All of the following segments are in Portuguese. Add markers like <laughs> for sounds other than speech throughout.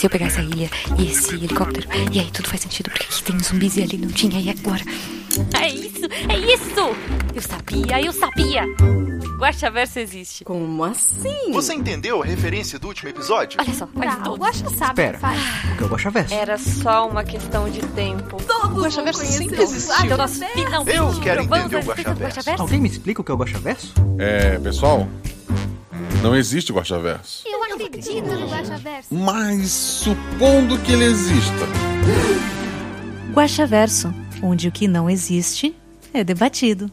se eu pegar essa ilha e esse helicóptero, e aí tudo faz sentido, porque aqui tem zumbis e ali não tinha, e agora? É isso, é isso! Eu sabia, eu sabia! Guaxaverso existe. Como assim? Você entendeu a referência do último episódio? Olha só, faz Não, todo. o Guaxa sabe Espera. o que faz. O que é o Guaxaverso? Era só uma questão de tempo. Todos O Guaxaverso sempre o existiu. Ah, então nós finalmente Eu quero entender o Guaxaverso. Alguém me explica o que é o Guaxaverso? É, pessoal, não existe Guaxaverso. Mas supondo que ele exista. Guaxaverso, onde o que não existe é debatido.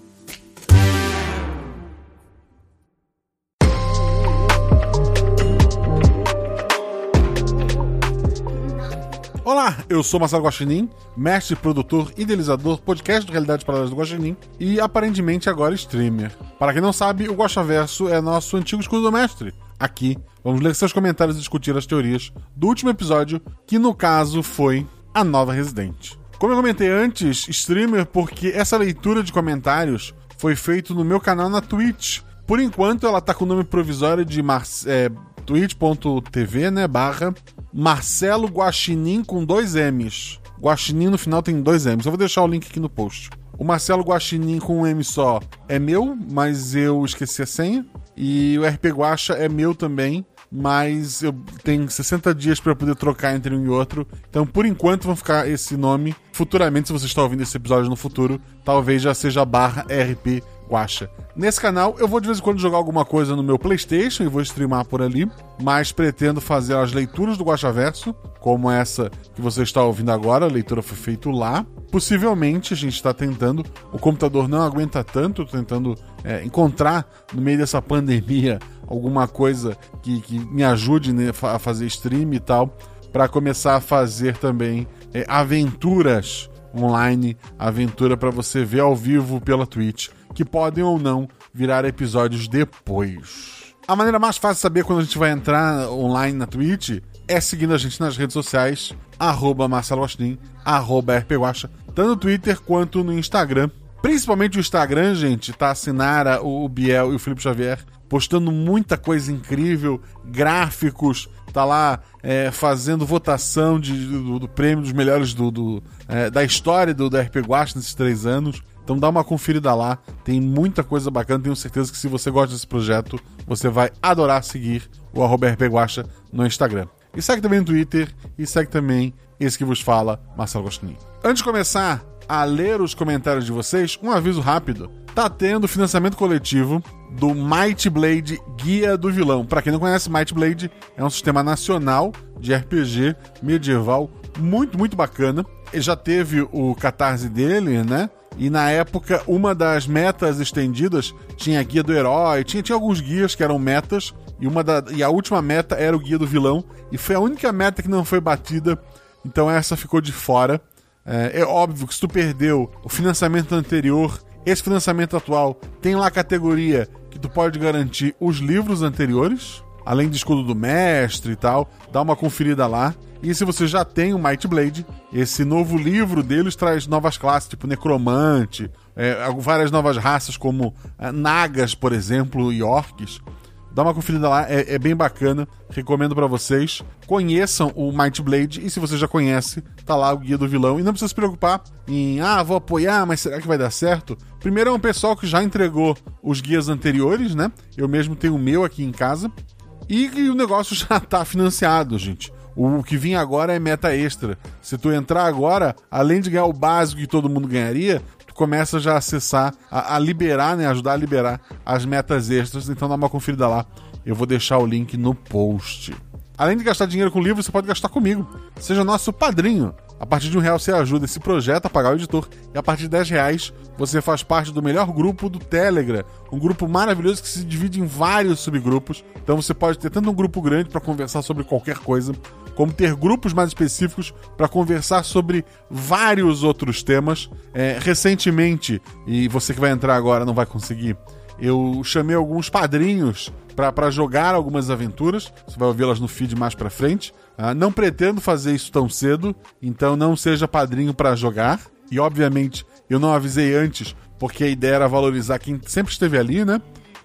Olá, eu sou Marcelo Guaxinim, mestre, produtor, idealizador, podcast do Realidade Paralelas do Guaxinim e aparentemente agora streamer. Para quem não sabe, o Guaxaverso é nosso antigo escudo mestre. Aqui, vamos ler seus comentários e discutir as teorias do último episódio, que no caso foi a nova Residente. Como eu comentei antes, streamer porque essa leitura de comentários foi feito no meu canal na Twitch. Por enquanto, ela tá com o nome provisório de é, twitch.tv, né, barra Marcelo Guaxinim com dois M's. Guaxinim no final tem dois M's. Eu vou deixar o link aqui no post. O Marcelo Guaxinim com um M só é meu, mas eu esqueci a senha. E o RP Guaxa é meu também, mas eu tenho 60 dias para poder trocar entre um e outro. Então, por enquanto, vão ficar esse nome. Futuramente, se você está ouvindo esse episódio no futuro, talvez já seja barra RP Guaxa. Nesse canal, eu vou de vez em quando jogar alguma coisa no meu PlayStation e vou streamar por ali, mas pretendo fazer as leituras do Guaxaverso, como essa que você está ouvindo agora, a leitura foi feita lá. Possivelmente a gente está tentando, o computador não aguenta tanto, tentando é, encontrar no meio dessa pandemia alguma coisa que, que me ajude né, a fazer stream e tal, para começar a fazer também é, aventuras online, aventura para você ver ao vivo pela Twitch, que podem ou não virar episódios depois. A maneira mais fácil de saber quando a gente vai entrar online na Twitch é seguindo a gente nas redes sociais, arroba Marcelo arroba RPGuacha, tanto no Twitter quanto no Instagram. Principalmente o Instagram, gente, tá a Sinara, o Biel e o Felipe Xavier postando muita coisa incrível, gráficos, tá lá é, fazendo votação de, do, do prêmio dos melhores do, do, é, da história do, do RP Guacha nesses três anos. Então dá uma conferida lá, tem muita coisa bacana, tenho certeza que se você gosta desse projeto, você vai adorar seguir o arroba RP Guacha no Instagram. E segue também no Twitter, e segue também esse que vos fala, Marcelo Gostinho. Antes de começar a ler os comentários de vocês, um aviso rápido. Tá tendo financiamento coletivo do Might Blade Guia do Vilão. Para quem não conhece, Might Blade é um sistema nacional de RPG medieval muito, muito bacana. Ele já teve o catarse dele, né? E na época, uma das metas estendidas tinha a guia do herói, tinha, tinha alguns guias que eram metas, e, uma da, e a última meta era o guia do vilão, e foi a única meta que não foi batida, então essa ficou de fora. É, é óbvio que se tu perdeu o financiamento anterior, esse financiamento atual tem lá a categoria que tu pode garantir os livros anteriores, além de escudo do mestre e tal, dá uma conferida lá. E se você já tem o Might Blade, esse novo livro deles traz novas classes, tipo Necromante, é, várias novas raças como é, Nagas, por exemplo, e Orcs. Dá uma conferida lá, é, é bem bacana. Recomendo para vocês. Conheçam o Might Blade e se você já conhece, tá lá o guia do vilão. E não precisa se preocupar em, ah, vou apoiar, mas será que vai dar certo? Primeiro é um pessoal que já entregou os guias anteriores, né? Eu mesmo tenho o meu aqui em casa. E, e o negócio <laughs> já tá financiado, gente. O que vinha agora é meta extra. Se tu entrar agora, além de ganhar o básico que todo mundo ganharia, começa já a acessar, a, a liberar, né? Ajudar a liberar as metas extras. Então dá uma conferida lá. Eu vou deixar o link no post. Além de gastar dinheiro com livro, você pode gastar comigo. Seja nosso padrinho. A partir de um real você ajuda esse projeto a pagar o editor. E a partir de 10 reais você faz parte do melhor grupo do Telegram. Um grupo maravilhoso que se divide em vários subgrupos. Então você pode ter tanto um grupo grande para conversar sobre qualquer coisa, como ter grupos mais específicos para conversar sobre vários outros temas. É, recentemente, e você que vai entrar agora não vai conseguir, eu chamei alguns padrinhos para jogar algumas aventuras. Você vai ouvi-las no feed mais para frente. Uh, não pretendo fazer isso tão cedo, então não seja padrinho para jogar. E obviamente eu não avisei antes, porque a ideia era valorizar quem sempre esteve ali, né?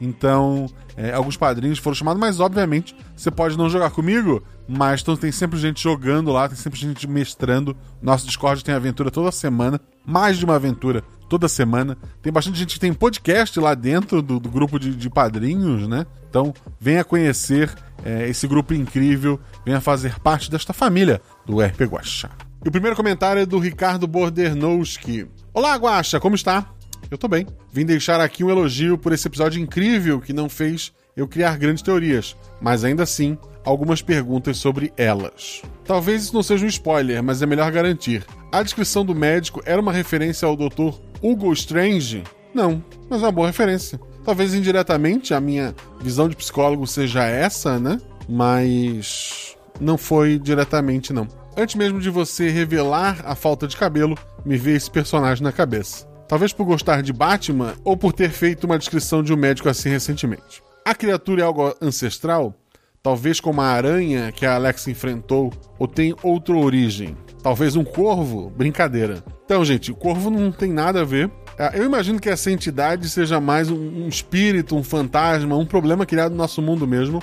Então, é, alguns padrinhos foram chamados, mas obviamente você pode não jogar comigo, mas então, tem sempre gente jogando lá, tem sempre gente mestrando. Nosso Discord tem aventura toda semana, mais de uma aventura toda semana. Tem bastante gente que tem podcast lá dentro do, do grupo de, de, padrinhos, né? Então, venha conhecer é, esse grupo incrível, venha fazer parte desta família do RP Guacha. E o primeiro comentário é do Ricardo Bordernowski. Olá, Guacha, como está? Eu tô bem. Vim deixar aqui um elogio por esse episódio incrível que não fez eu criar grandes teorias, mas ainda assim, algumas perguntas sobre elas. Talvez isso não seja um spoiler, mas é melhor garantir. A descrição do médico era uma referência ao Dr. Hugo Strange? Não, mas é uma boa referência. Talvez indiretamente a minha visão de psicólogo seja essa, né? Mas não foi diretamente, não. Antes mesmo de você revelar a falta de cabelo, me veio esse personagem na cabeça. Talvez por gostar de Batman ou por ter feito uma descrição de um médico assim recentemente. A criatura é algo ancestral? Talvez como a aranha que a Alex enfrentou, ou tem outra origem? Talvez um corvo? Brincadeira. Então, gente, o corvo não tem nada a ver. Ah, eu imagino que essa entidade seja mais um espírito, um fantasma, um problema criado no nosso mundo mesmo,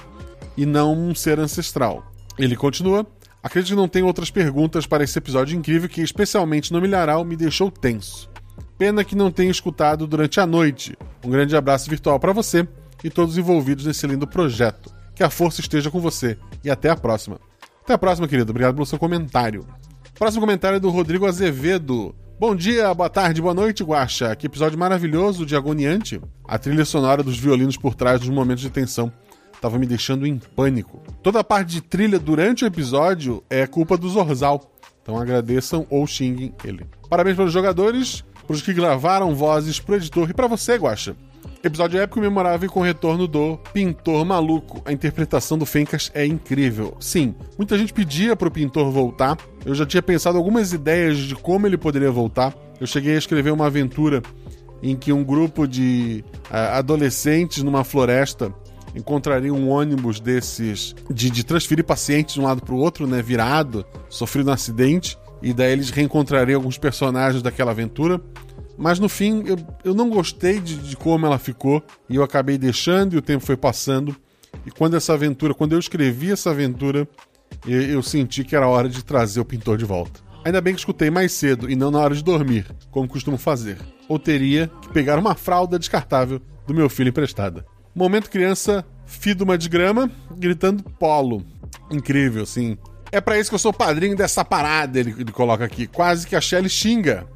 e não um ser ancestral. Ele continua. Acredito que não tem outras perguntas para esse episódio incrível que, especialmente no milharal, me deixou tenso. Pena que não tenha escutado durante a noite. Um grande abraço virtual para você e todos envolvidos nesse lindo projeto. Que a força esteja com você e até a próxima. Até a próxima, querido. Obrigado pelo seu comentário. Próximo comentário é do Rodrigo Azevedo. Bom dia, boa tarde, boa noite, Guaxa. Que episódio maravilhoso de Agoniante. A trilha sonora dos violinos por trás dos momentos de tensão estava me deixando em pânico. Toda a parte de trilha durante o episódio é culpa do Zorzal. Então agradeçam ou xinguem ele. Parabéns para os jogadores para os que gravaram vozes pro editor e para você, Guaxa. Episódio épico memorável com o retorno do Pintor Maluco. A interpretação do Fencas é incrível. Sim, muita gente pedia pro Pintor voltar. Eu já tinha pensado algumas ideias de como ele poderia voltar. Eu cheguei a escrever uma aventura em que um grupo de uh, adolescentes numa floresta encontraria um ônibus desses de, de transferir pacientes de um lado para o outro, né, virado, sofrido um acidente e daí eles reencontrariam alguns personagens daquela aventura. Mas no fim, eu, eu não gostei de, de como ela ficou e eu acabei deixando e o tempo foi passando. E quando essa aventura, quando eu escrevi essa aventura, eu, eu senti que era hora de trazer o pintor de volta. Ainda bem que escutei mais cedo e não na hora de dormir, como costumo fazer. Ou teria que pegar uma fralda descartável do meu filho emprestada. Momento criança, fiduma de grama, gritando polo. Incrível, sim. É para isso que eu sou padrinho dessa parada, ele, ele coloca aqui. Quase que a Shelly xinga.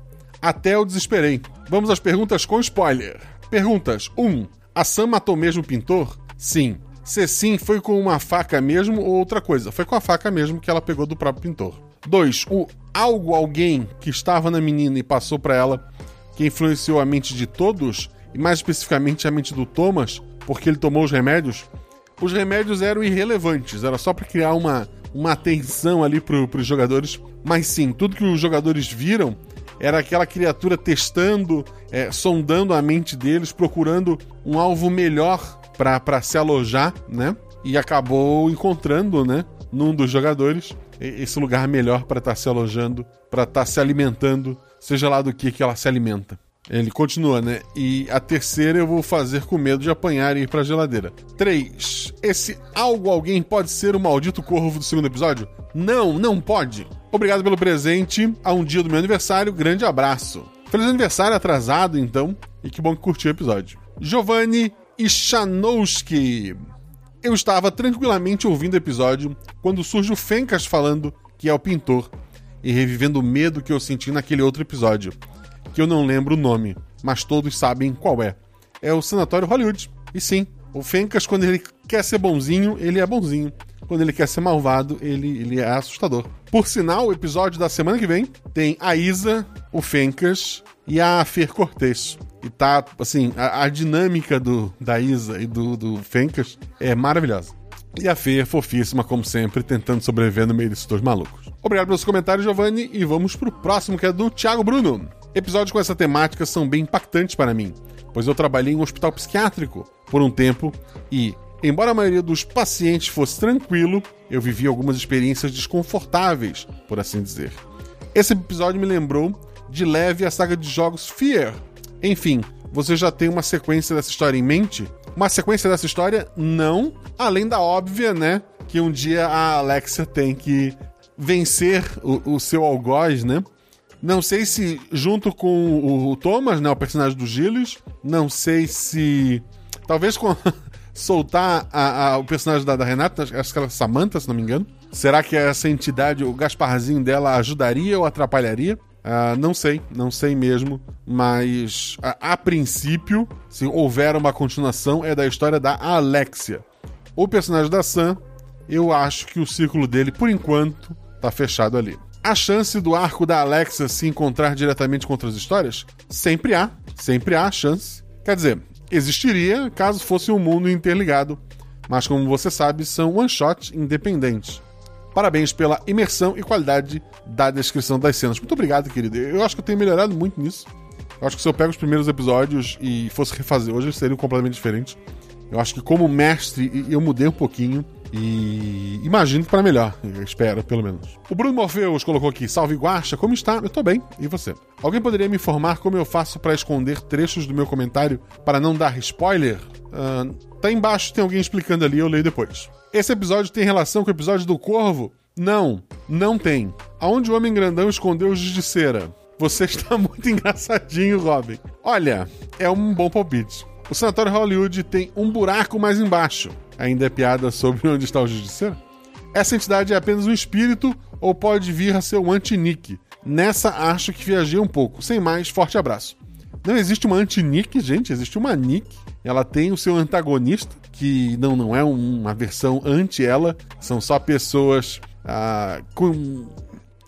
Até eu desesperei. Vamos às perguntas com spoiler. Perguntas 1. Um, a Sam matou mesmo o pintor? Sim. Se sim, foi com uma faca mesmo ou outra coisa? Foi com a faca mesmo que ela pegou do próprio pintor. 2. O algo alguém que estava na menina e passou para ela que influenciou a mente de todos, e mais especificamente a mente do Thomas, porque ele tomou os remédios? Os remédios eram irrelevantes, era só para criar uma uma atenção ali para os jogadores. Mas sim, tudo que os jogadores viram era aquela criatura testando, é, sondando a mente deles, procurando um alvo melhor para se alojar, né? E acabou encontrando, né? Num dos jogadores, esse lugar melhor para estar tá se alojando, para estar tá se alimentando, seja lá do que, que ela se alimenta. Ele continua, né? E a terceira eu vou fazer com medo de apanhar e ir pra geladeira. 3. Esse algo alguém pode ser o maldito corvo do segundo episódio? Não, não pode. Obrigado pelo presente a um dia do meu aniversário. Grande abraço. Feliz aniversário atrasado, então. E que bom que curtiu o episódio. Giovanni Ichanowski. Eu estava tranquilamente ouvindo o episódio quando surge o Fencas falando que é o pintor e revivendo o medo que eu senti naquele outro episódio que eu não lembro o nome, mas todos sabem qual é. É o Sanatório Hollywood. E sim, o Fencas, quando ele quer ser bonzinho, ele é bonzinho. Quando ele quer ser malvado, ele, ele é assustador. Por sinal, o episódio da semana que vem tem a Isa, o Fencas e a Fer Cortez. E tá, assim, a, a dinâmica do, da Isa e do, do Fencas é maravilhosa. E a Fer, fofíssima, como sempre, tentando sobreviver no meio desses dois malucos. Obrigado pelos comentários, Giovanni, e vamos pro próximo, que é do Thiago Bruno. Episódios com essa temática são bem impactantes para mim, pois eu trabalhei em um hospital psiquiátrico por um tempo e, embora a maioria dos pacientes fosse tranquilo, eu vivi algumas experiências desconfortáveis, por assim dizer. Esse episódio me lembrou de leve a saga de jogos Fear. Enfim, você já tem uma sequência dessa história em mente? Uma sequência dessa história? Não. Além da óbvia, né? Que um dia a Alexia tem que vencer o, o seu algoz, né? Não sei se junto com o Thomas, né? O personagem do Gilles. Não sei se. Talvez com. <laughs> soltar a, a, o personagem da, da, Renata, acho que era Samantha, se não me engano. Será que essa entidade, o Gasparzinho dela, ajudaria ou atrapalharia? Uh, não sei, não sei mesmo, mas a, a, princípio, se houver uma continuação, é da história da Alexia. O personagem da Sam, eu acho que o ciclo dele, por enquanto, tá fechado ali. A chance do arco da Alexia se encontrar diretamente com outras histórias? Sempre há, sempre há chance. Quer dizer, existiria caso fosse um mundo interligado, mas como você sabe, são one-shot independentes. Parabéns pela imersão e qualidade da descrição das cenas. Muito obrigado, querido. Eu acho que eu tenho melhorado muito nisso. Eu acho que se eu pego os primeiros episódios e fosse refazer hoje, seriam completamente diferentes. Eu acho que como mestre eu mudei um pouquinho e imagino para melhor, eu espero, pelo menos. O Bruno Morpheus colocou aqui: Salve Guacha, como está? Eu tô bem, e você? Alguém poderia me informar como eu faço para esconder trechos do meu comentário para não dar spoiler? Uh, tá embaixo, tem alguém explicando ali, eu leio depois. Esse episódio tem relação com o episódio do Corvo? Não, não tem. Aonde o Homem Grandão escondeu os giz de cera? Você <laughs> está muito engraçadinho, Robin. Olha, é um bom palpite. O Sanatório Hollywood tem um buraco mais embaixo. Ainda é piada sobre <laughs> onde está o cera? Essa entidade é apenas um espírito ou pode vir a ser um anti-Nick? Nessa acho que viajei um pouco. Sem mais, forte abraço. Não existe uma anti-Nick, gente, existe uma Nick. Ela tem o seu antagonista, que não, não é uma versão anti ela, são só pessoas ah, com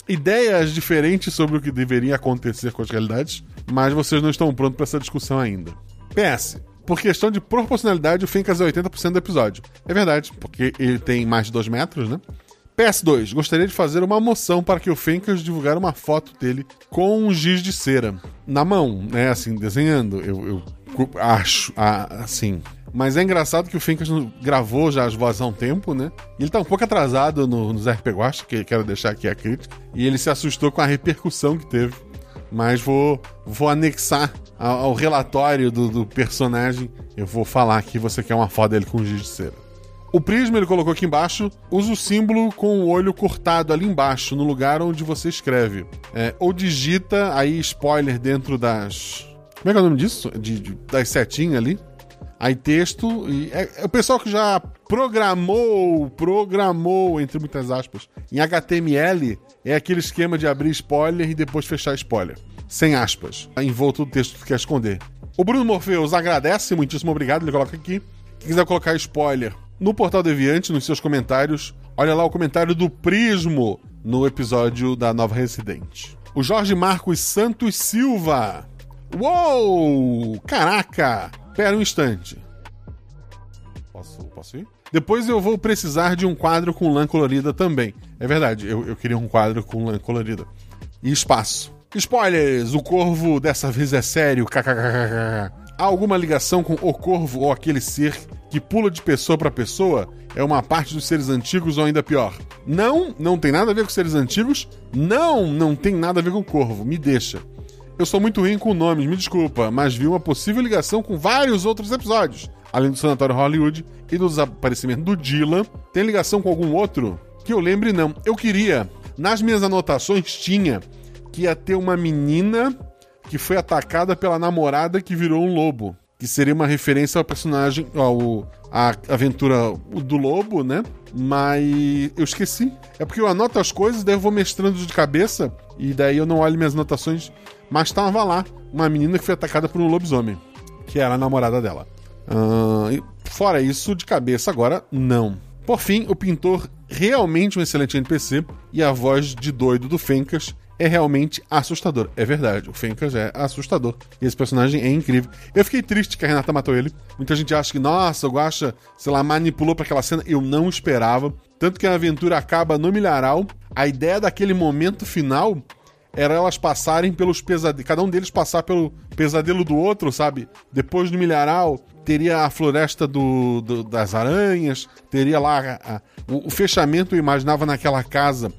ideias diferentes sobre o que deveria acontecer com as realidades, mas vocês não estão prontos para essa discussão ainda. PS. Por questão de proporcionalidade, o Fencas é 80% do episódio. É verdade, porque ele tem mais de 2 metros, né? PS2, gostaria de fazer uma moção para que o Fencas divulgar uma foto dele com um giz de cera na mão, né? Assim, desenhando. Eu, eu acho, assim. Mas é engraçado que o Fencas gravou já as vozes há um tempo, né? Ele tá um pouco atrasado no, nos RP Guacha, que quero deixar aqui a crítica. E ele se assustou com a repercussão que teve. Mas vou, vou anexar ao, ao relatório do, do, personagem. Eu vou falar que você quer uma foto dele com giz de cera. O Prisma ele colocou aqui embaixo. Usa o símbolo com o olho cortado ali embaixo, no lugar onde você escreve. É, ou digita aí spoiler dentro das. Como é que é o nome disso? De, de das setinhas ali. Aí texto. E é, é, o pessoal que já programou, programou, entre muitas aspas, em HTML, é aquele esquema de abrir spoiler e depois fechar spoiler. Sem aspas. Em volta do texto que quer esconder. O Bruno Morpheus agradece, muitíssimo obrigado, ele coloca aqui. Quem quiser colocar spoiler no Portal Deviante, nos seus comentários, olha lá o comentário do Prismo no episódio da Nova Residente. O Jorge Marcos Santos Silva. Uou! Caraca! Pera um instante. Posso, posso ir? Depois eu vou precisar de um quadro com lã colorida também. É verdade, eu, eu queria um quadro com lã colorida. E espaço. Spoilers! O corvo dessa vez é sério. Há alguma ligação com o corvo ou aquele ser que pula de pessoa para pessoa é uma parte dos seres antigos ou ainda pior? Não, não tem nada a ver com seres antigos. Não, não tem nada a ver com o corvo. Me deixa. Eu sou muito ruim com nomes, me desculpa, mas vi uma possível ligação com vários outros episódios. Além do Sanatório Hollywood e do desaparecimento do Dylan, tem ligação com algum outro? Que eu lembre, não. Eu queria. Nas minhas anotações tinha que ia ter uma menina que foi atacada pela namorada que virou um lobo que seria uma referência ao personagem, ao a aventura do lobo, né? Mas eu esqueci. É porque eu anoto as coisas, daí eu vou mestrando de cabeça e daí eu não olho minhas anotações. Mas estava lá uma menina que foi atacada por um lobisomem, que era a namorada dela. Uh, fora isso, de cabeça agora, não. Por fim, o pintor realmente um excelente NPC e a voz de doido do Fencas é realmente assustador. É verdade, o Fencas é assustador. E esse personagem é incrível. Eu fiquei triste que a Renata matou ele. Muita gente acha que, nossa, o Guacha, sei lá, manipulou para aquela cena. Eu não esperava. Tanto que a aventura acaba no milharal. A ideia daquele momento final era elas passarem pelos pesadelos. Cada um deles passar pelo pesadelo do outro, sabe? Depois do milharal, teria a floresta do, do das aranhas, teria lá. A, a, o, o, fechamento eu imaginava naquela casa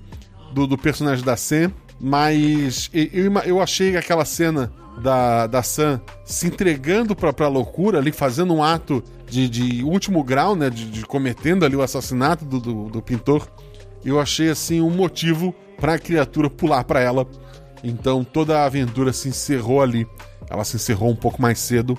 do, do personagem da Sen mas eu, eu achei aquela cena da, da Sam se entregando pra, pra loucura ali, fazendo um ato de, de último grau, né? De, de cometendo ali o assassinato do, do, do pintor. Eu achei assim um motivo pra criatura pular pra ela. Então toda a aventura se encerrou ali. Ela se encerrou um pouco mais cedo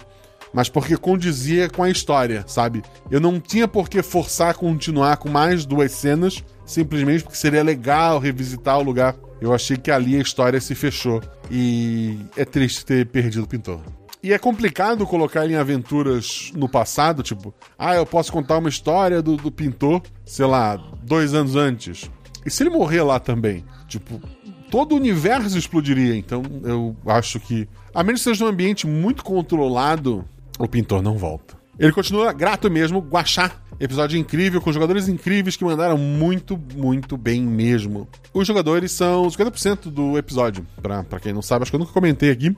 mas porque condizia com a história, sabe? Eu não tinha por que forçar a continuar com mais duas cenas, simplesmente porque seria legal revisitar o lugar. Eu achei que ali a história se fechou. E é triste ter perdido o pintor. E é complicado colocar em aventuras no passado, tipo, ah, eu posso contar uma história do, do pintor, sei lá, dois anos antes. E se ele morrer lá também? Tipo, todo o universo explodiria. Então eu acho que, a menos que seja um ambiente muito controlado, o pintor não volta. Ele continua grato mesmo, Guachá. Episódio incrível, com jogadores incríveis que mandaram muito, muito bem mesmo. Os jogadores são 50% do episódio. Pra, pra quem não sabe, acho que eu nunca comentei aqui.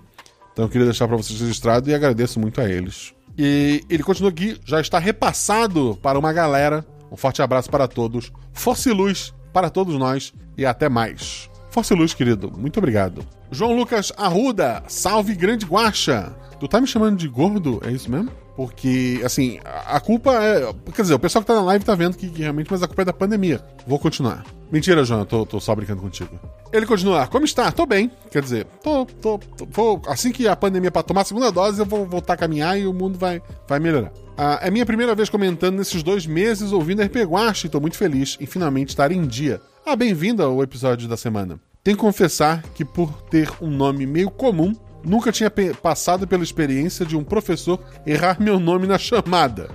Então eu queria deixar para vocês registrado e agradeço muito a eles. E ele continua aqui, já está repassado para uma galera. Um forte abraço para todos. Força e luz para todos nós e até mais. Força e luz, querido. Muito obrigado. João Lucas Arruda, salve grande guacha. Tu tá me chamando de gordo? É isso mesmo? Porque, assim, a culpa é. Quer dizer, o pessoal que tá na live tá vendo que, que realmente, mas a culpa é da pandemia. Vou continuar. Mentira, João, eu tô, tô só brincando contigo. Ele continua, como está? Tô bem. Quer dizer, tô, tô, tô, assim que a pandemia para tomar a segunda dose, eu vou voltar a caminhar e o mundo vai, vai melhorar. Ah, é minha primeira vez comentando nesses dois meses ouvindo RP Guache e tô muito feliz em finalmente estar em dia. Ah, bem-vindo ao episódio da semana. Tenho que confessar que por ter um nome meio comum, Nunca tinha passado pela experiência de um professor errar meu nome na chamada.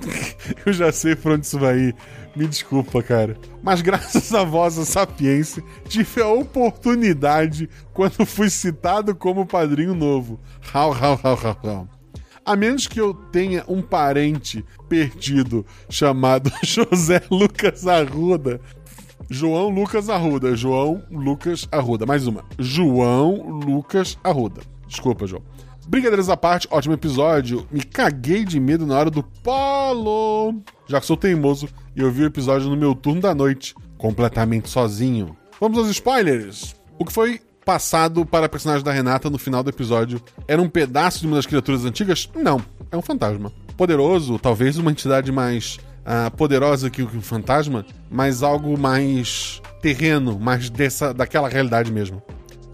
<laughs> Eu já sei pra onde isso vai ir. Me desculpa, cara. Mas graças à vossa sapiência, tive a oportunidade quando fui citado como padrinho novo. Hau, hau, hau, hau, hau. A menos que eu tenha um parente perdido chamado <laughs> José Lucas Arruda, João Lucas Arruda. João Lucas Arruda. Mais uma. João Lucas Arruda. Desculpa, João. Brincadeiras à parte, ótimo episódio. Me caguei de medo na hora do polo. Já que sou teimoso e eu vi o episódio no meu turno da noite, completamente sozinho. Vamos aos spoilers. O que foi passado para a personagem da Renata no final do episódio era um pedaço de uma das criaturas antigas? Não, é um fantasma. Poderoso, talvez uma entidade mais uh, poderosa que o fantasma, mas algo mais terreno, mais dessa, daquela realidade mesmo.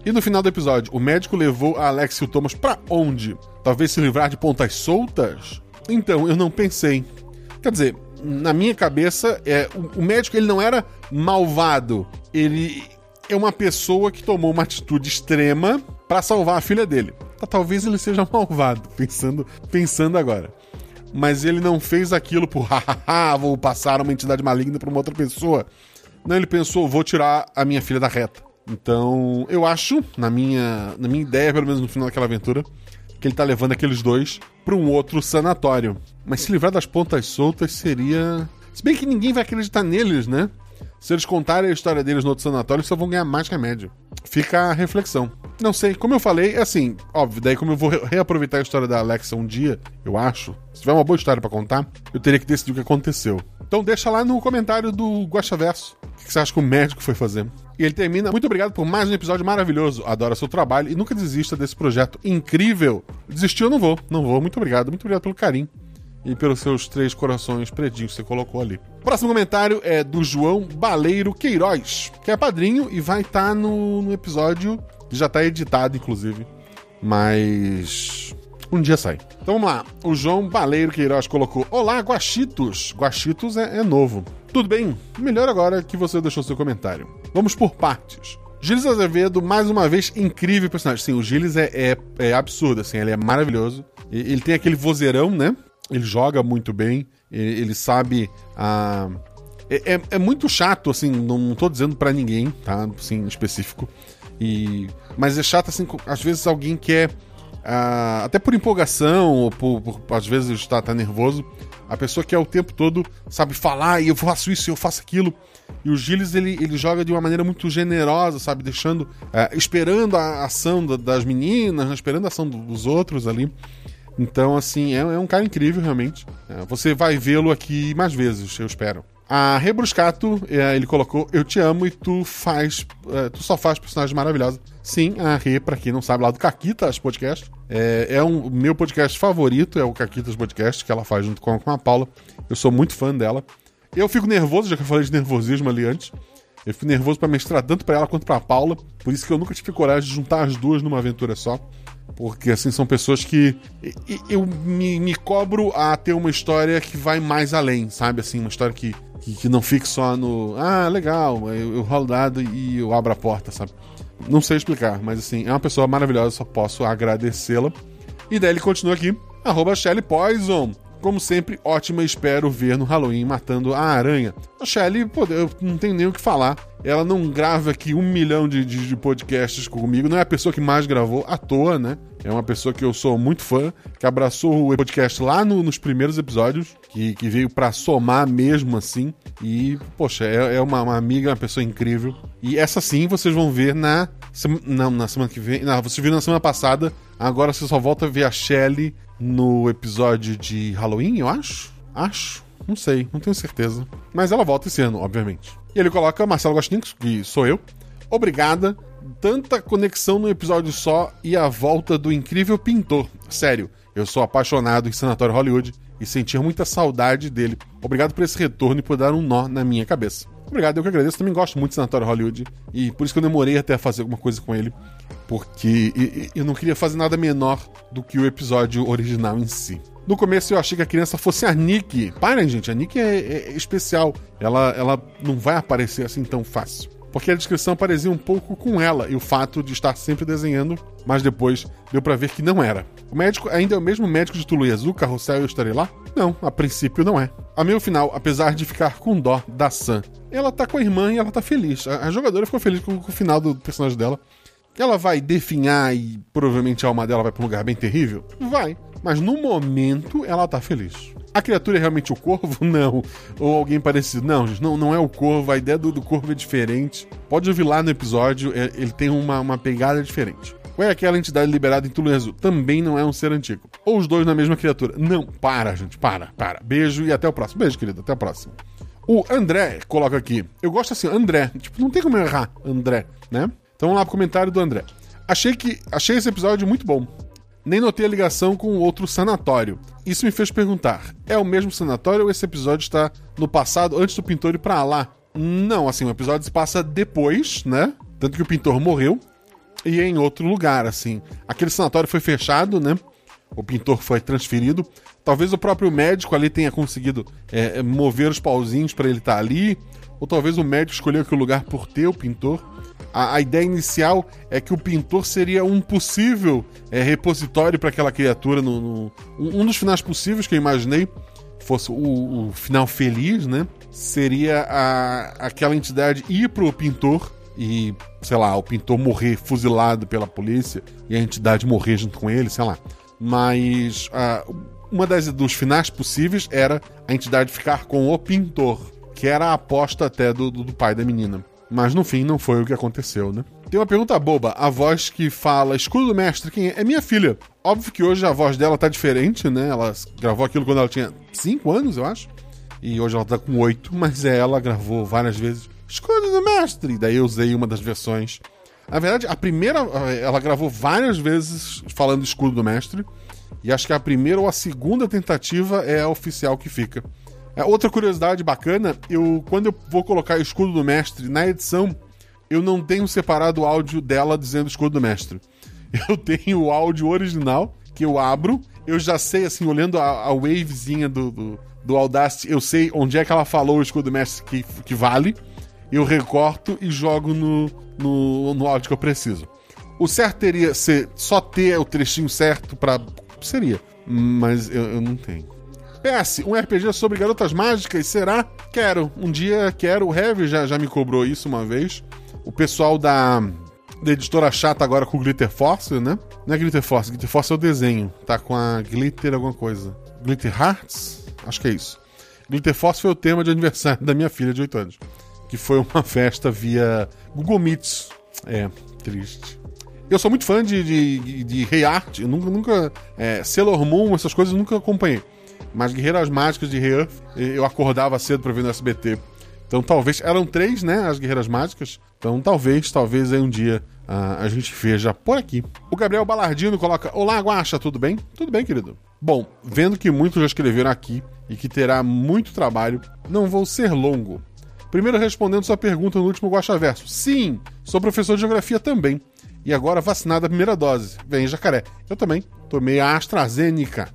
E no final do episódio, o médico levou a Alex e o Thomas para onde? Talvez se livrar de pontas soltas? Então, eu não pensei. Quer dizer, na minha cabeça, é, o, o médico ele não era malvado. Ele é uma pessoa que tomou uma atitude extrema para salvar a filha dele. Tá, talvez ele seja <laughs> malvado, pensando, pensando agora mas ele não fez aquilo por <laughs> hahaha, vou passar uma entidade maligna para uma outra pessoa. Não, ele pensou, vou tirar a minha filha da reta. Então, eu acho, na minha, na minha ideia, pelo menos no final daquela aventura, que ele tá levando aqueles dois para um outro sanatório. Mas se livrar das pontas soltas seria. Se bem que ninguém vai acreditar neles, né? Se eles contarem a história deles no outro sanatório, só vão ganhar mais remédio. Fica a reflexão. Não sei, como eu falei, é assim, óbvio, daí como eu vou reaproveitar a história da Alexa um dia, eu acho, se tiver uma boa história para contar, eu teria que decidir o que aconteceu. Então deixa lá no comentário do Guaxaverso o que você acha que o médico foi fazer. E ele termina, muito obrigado por mais um episódio maravilhoso, adoro seu trabalho e nunca desista desse projeto incrível. Desistir eu não vou, não vou, muito obrigado, muito obrigado pelo carinho e pelos seus três corações predinhos que você colocou ali. Próximo comentário é do João Baleiro Queiroz, que é padrinho e vai estar tá no, no, episódio já está editado, inclusive. Mas. Um dia sai. Então vamos lá. O João Baleiro Queiroz colocou: Olá, Guachitos. Guachitos é, é novo. Tudo bem? Melhor agora que você deixou seu comentário. Vamos por partes. Gilles Azevedo, mais uma vez, incrível personagem. Sim, o Gilles é, é, é absurdo, assim, ele é maravilhoso. Ele tem aquele vozeirão, né? Ele joga muito bem, ele, sabe a. É, é, é, muito chato, assim, não tô dizendo para ninguém, tá? Assim, específico. E, mas é chato, assim, às vezes alguém quer. Uh, até por empolgação, ou por, por às vezes está tá nervoso, a pessoa quer o tempo todo, sabe, falar e eu faço isso, eu faço aquilo. E o Gilles ele, ele joga de uma maneira muito generosa, sabe, deixando, uh, esperando a ação das meninas, né? esperando a ação dos outros ali. Então, assim, é, é um cara incrível, realmente. É, você vai vê-lo aqui mais vezes, eu espero. A Rebruscato, é, ele colocou Eu te amo e tu faz. é, tu só faz personagens maravilhosos. Sim, a Rê, pra quem não sabe, lá do Caquitas Podcast. É, é um meu podcast favorito, é o Caquitas Podcast, que ela faz junto com, com a Paula. Eu sou muito fã dela. Eu fico nervoso, já que eu falei de nervosismo ali antes. Eu fico nervoso pra mestrar tanto pra ela quanto pra Paula. Por isso que eu nunca tive coragem de juntar as duas numa aventura só. Porque, assim, são pessoas que eu me, cobro a ter uma história que vai mais além, sabe? Assim, uma história que, que, que não fique só no. Ah, legal, eu, eu rolo dado e eu abro a porta, sabe? Não sei explicar, mas assim, é uma pessoa maravilhosa, só posso agradecê-la. E daí ele continua aqui, arroba Shelly Poison. Como sempre, ótima, espero ver no Halloween matando a aranha. A Shelly, pô, eu não tenho nem o que falar. Ela não grava aqui um milhão de, de, de podcasts comigo, não é a pessoa que mais gravou à toa, né? É uma pessoa que eu sou muito fã, que abraçou o podcast lá no- nos primeiros episódios, que, que veio pra somar mesmo assim. E, poxa, é, é uma, uma amiga, uma pessoa incrível. E essa sim vocês vão ver na. Não, na semana que vem. Não, vocês viram na semana passada. Agora você só volta a ver a Shelly no episódio de Halloween, eu acho? Acho. Não sei, não tenho certeza. Mas ela volta esse ano, obviamente. E ele coloca Marcelo Gostinks, que sou eu. Obrigada. Tanta conexão num episódio só e a volta do incrível pintor. Sério, eu sou apaixonado em Sanatório Hollywood e sentia muita saudade dele. Obrigado por esse retorno e por dar um nó na minha cabeça. Obrigado, eu que agradeço. Também gosto muito de Sanatório Hollywood e por isso que eu demorei até fazer alguma coisa com ele, porque eu não queria fazer nada menor do que o episódio original em si. No começo eu achei que a criança fosse a Nick. Parem, gente, a Nick é, é- é especial. Ela, ela não vai aparecer assim tão fácil. Porque a descrição parecia um pouco com ela e o fato de estar sempre desenhando, mas depois deu pra ver que não era. O médico ainda é o mesmo médico de Tulu Azul, Carrossel e Estarei Lá? Não, a princípio não é. A meu final, apesar de ficar com dó da Sam, ela tá com a irmã e ela tá feliz. A, jogadora ficou feliz com, com o final do personagem dela. Ela vai definhar e provavelmente a alma dela vai pra um lugar bem terrível? Vai. Mas no momento ela tá feliz. A criatura é realmente o corvo? <laughs> Não. Ou alguém parecido? Não, gente, não, não é o corvo. A ideia do, do corvo é diferente. Pode ouvir lá no episódio, é- ele tem uma, uma pegada diferente. Ou é aquela entidade liberada em Tulu Azul? Também não é um ser antigo. Ou os dois na mesma criatura? Não, para, gente, para, para. Beijo e até o próximo. Beijo, querido, até o próximo. O André coloca aqui. Eu gosto assim, André. Tipo, não tem como errar, André, né? Então vamos lá pro comentário do André. Achei que achei esse episódio muito bom. Nem notei a ligação com outro sanatório. Isso me fez perguntar: é o mesmo sanatório ou esse episódio está no passado antes do pintor ir pra lá? Não, assim, o episódio se passa depois, né? Tanto que o pintor morreu e é em outro lugar, assim. Aquele sanatório foi fechado, né? O pintor foi transferido. Talvez o próprio médico ali tenha conseguido é, é, mover os pauzinhos para ele estar ali. Ou talvez o médico escolheu aquele lugar por ter o pintor. A, a ideia inicial é que o pintor seria um possível é, repositório para aquela criatura. No, no- um dos finais possíveis que eu imaginei fosse o, o final feliz, né? Seria a, aquela entidade ir pro pintor e, sei lá, o pintor morrer fuzilado pela polícia e a entidade morrer junto com ele, sei lá. Mas ah, uma das dos finais possíveis era a entidade ficar com o pintor, que era a aposta até do, do, do pai da menina. Mas no fim não foi o que aconteceu, né? Tem uma pergunta boba. A voz que fala escudo do mestre, quem é? É minha filha. Óbvio que hoje a voz dela tá diferente, né? Ela gravou aquilo quando ela tinha 5 anos, eu acho. E hoje ela tá com 8, mas é, ela gravou várias vezes escudo do mestre. Daí eu usei uma das versões. Na verdade, a primeira, ela gravou várias vezes falando escudo do mestre. E acho que a primeira ou a segunda tentativa é a oficial que fica. É, outra curiosidade bacana, eu quando eu vou colocar escudo do mestre na edição, eu não tenho separado o áudio dela dizendo escudo do mestre. <laughs> Eu tenho o áudio original que eu abro, eu já sei, assim, olhando a, a wavezinha do, do, do Audacity, eu sei onde é que ela falou o escudo do mestre que, que vale, eu recorto e jogo no, no, no áudio que eu preciso. O certo teria ser só ter o trechinho certo pra. Seria. Mas eu, eu não tenho. PS, um RPG sobre garotas mágicas, será? Quero. Um dia quero. O Heavy já, já me cobrou isso uma vez. O pessoal da, da editora chata agora com o Glitter Force, né? Não é Glitter Force, Glitter Force é o desenho. Tá com a Glitter alguma coisa. Glitter Hearts? Acho que é isso. Glitter Force foi o tema de aniversário <laughs> da minha filha de 8 anos. Que foi uma festa via Google Meets. É, triste. Eu sou muito fã de, de, de Rei Art, eu nunca, nunca é, Sailor Moon, essas coisas eu nunca acompanhei. Mas Guerreiras Mágicas de Re-Earth, eu acordava cedo pra ver no SBT. Então talvez. Eram três, né? As Guerreiras Mágicas. Então talvez, talvez aí um dia uh, a gente veja por aqui. O Gabriel Balardino coloca: Olá, Guaxa, tudo bem? Tudo bem, querido. Bom, vendo que muitos já escreveram aqui e que terá muito trabalho, não vou ser longo. Primeiro respondendo sua pergunta no último Guaxa Verso. Sim, sou professor de geografia também. E agora vacinado a primeira dose. Vem, jacaré. Eu também. Tomei a AstraZeneca.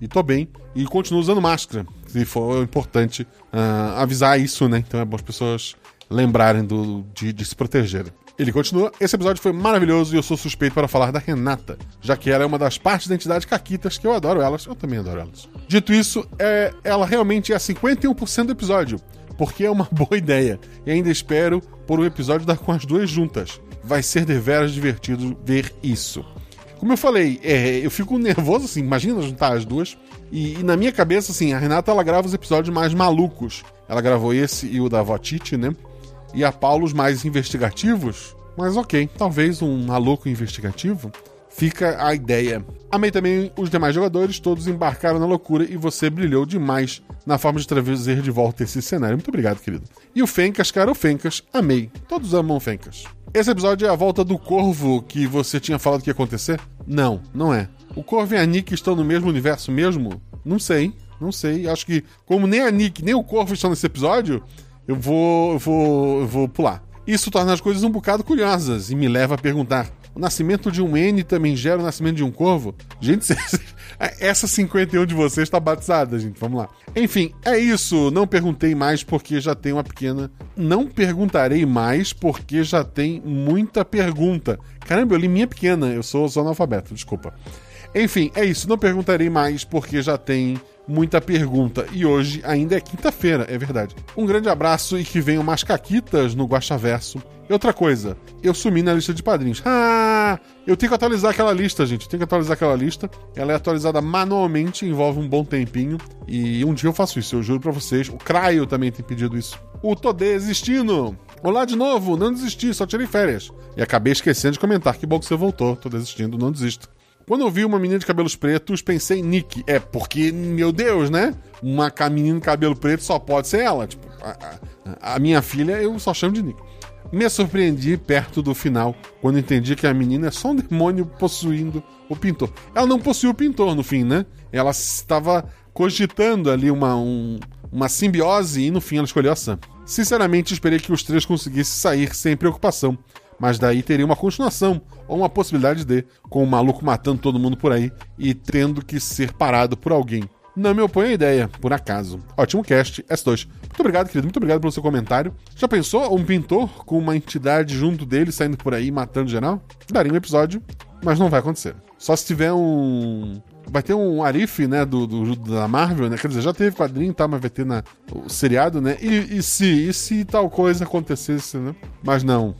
E tô bem. E continuo usando máscara. Se for importante uh, avisar isso, né? Então é bom as pessoas lembrarem do, de, de se protegerem. Ele continua: Esse episódio foi maravilhoso e eu sou suspeito para falar da Renata, já que ela é uma das partes da entidade Caquitas que eu adoro elas, eu também adoro elas. Dito isso, é, ela realmente é 51% do episódio, porque é uma <laughs> boa ideia, e ainda espero por um episódio da, com as duas juntas. Vai ser deveras divertido ver isso. Como eu falei, é, eu fico nervoso assim, imagina juntar as duas. E, e, na minha cabeça, assim, a Renata ela grava os episódios mais malucos. Ela gravou esse e o da Votite, né? e a Paulos mais investigativos, mas ok, talvez um maluco investigativo. Fica a ideia. Amei também os demais jogadores, todos embarcaram na loucura e você brilhou demais na forma de trazer de volta esse cenário. Muito obrigado, querido. E o Fencas, cara, o Fencas, amei. Todos amam o Fencas. Esse episódio é a volta do Corvo que você tinha falado que ia acontecer? Não, não é. O Corvo e a Nick estão no mesmo universo mesmo? Não sei, não sei. Acho que, como nem a Nick nem o Corvo estão nesse episódio, eu vou, eu vou, eu vou pular. Isso torna as coisas um bocado curiosas e me leva a perguntar: o nascimento de um N também gera o nascimento de um corvo? Gente, <laughs> essa 51 de vocês está batizada, gente. Vamos lá. Enfim, é isso. Não perguntei mais porque já tem uma pequena. Não perguntarei mais porque já tem muita pergunta. Caramba, eu li minha pequena. Eu sou, analfabeto, desculpa. Enfim, é isso. Não perguntarei mais porque já tem muita pergunta. E hoje ainda é quinta-feira, é verdade. Um grande abraço e que venham mais caquitas no Guaxaverso. E outra coisa, eu sumi na lista de padrinhos. Ah! Eu tenho que atualizar aquela lista, gente. Eu tenho que atualizar aquela lista. Ela é atualizada manualmente, envolve um bom tempinho. E um dia eu faço isso, eu juro pra vocês. O Craio também tem pedido isso. O Tô Desistindo. Olá de novo, não desisti, só tirei férias. E acabei esquecendo de comentar. Que bom que você voltou. Tô desistindo, não desisto. Quando eu vi uma menina de cabelos pretos, pensei Nick. É, porque, meu Deus, né? Uma menina de cabelo preto só pode ser ela. Tipo, a, a, a minha filha eu só chamo de Nick. Me surpreendi perto do final, quando entendi que a menina é só um demônio possuindo o pintor. Ela não possuiu o pintor no fim, né? Ela estava cogitando ali uma, um, uma simbiose e no fim ela escolheu a Sam. Sinceramente, esperei que os três conseguissem sair sem preocupação, mas daí teria uma continuação, ou uma possibilidade de, com o maluco matando todo mundo por aí e tendo que ser parado por alguém. Não me oponho à ideia, por acaso. Ótimo cast, S2. Muito obrigado, querido. Muito obrigado pelo seu comentário. Já pensou um pintor com uma entidade junto dele saindo por aí matando geral? Daria um episódio, mas não vai acontecer. Só se tiver um. Vai ter um Arif, né, do, do, da Marvel, né? Quer dizer, já teve quadrinho, tá? Mas vai ter na, o seriado, né? E, e se, e se tal coisa acontecesse, né? Mas não.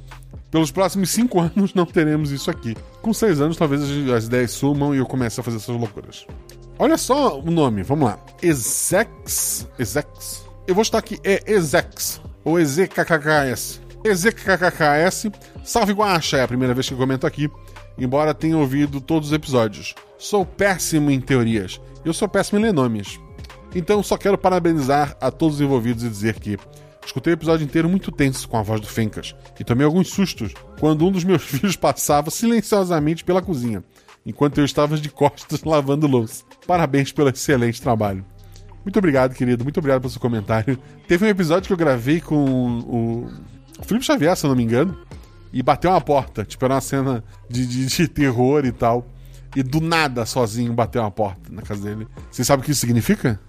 Pelos próximos cinco <laughs> anos não teremos isso aqui. Com seis anos, talvez as ideias sumam e eu comece a fazer essas loucuras. Olha só o nome, vamos lá. Ezex. Ezex. Eu vou estar aqui, é Ezex. Ou EZKKKS. EZKKKS. Salve Guacha, é a primeira vez que comento aqui. Embora tenha ouvido todos os episódios. Sou péssimo em teorias. Eu sou péssimo em ler nomes. Então só quero parabenizar a todos os envolvidos e dizer que Escutei o episódio inteiro muito tenso com a voz do Fencas e tomei alguns sustos quando um dos meus <laughs> filhos passava silenciosamente pela cozinha, enquanto eu estava de costas lavando louça. Parabéns pelo excelente trabalho. Muito obrigado, querido. Muito obrigado pelo seu comentário. Teve um episódio que eu gravei com o, Felipe Xavier, se eu não me engano, e bateu uma porta. Tipo, era uma cena de, de, de terror e tal. E do nada, sozinho, bateu uma porta na casa dele. Você sabe o que isso significa?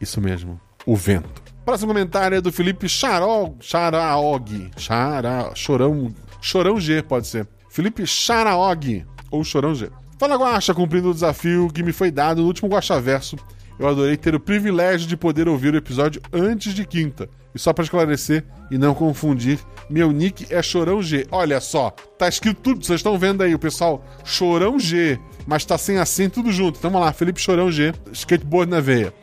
Isso mesmo. O vento. Próximo comentário é do Felipe Charog, Charaog. Chara, chorão, chorão G, pode ser. Felipe Charaog, ou Chorão G. Fala Guaxa, cumprindo o desafio que me foi dado no último Guaxa Verso. Eu adorei ter o privilégio de poder ouvir o episódio antes de quinta. E só para esclarecer e não confundir, meu nick é Chorão G. Olha só, tá escrito tudo, vocês estão vendo aí, o pessoal, Chorão G, mas tá sem acento tudo junto. Então vamos lá, Felipe Chorão G, skateboard na veia.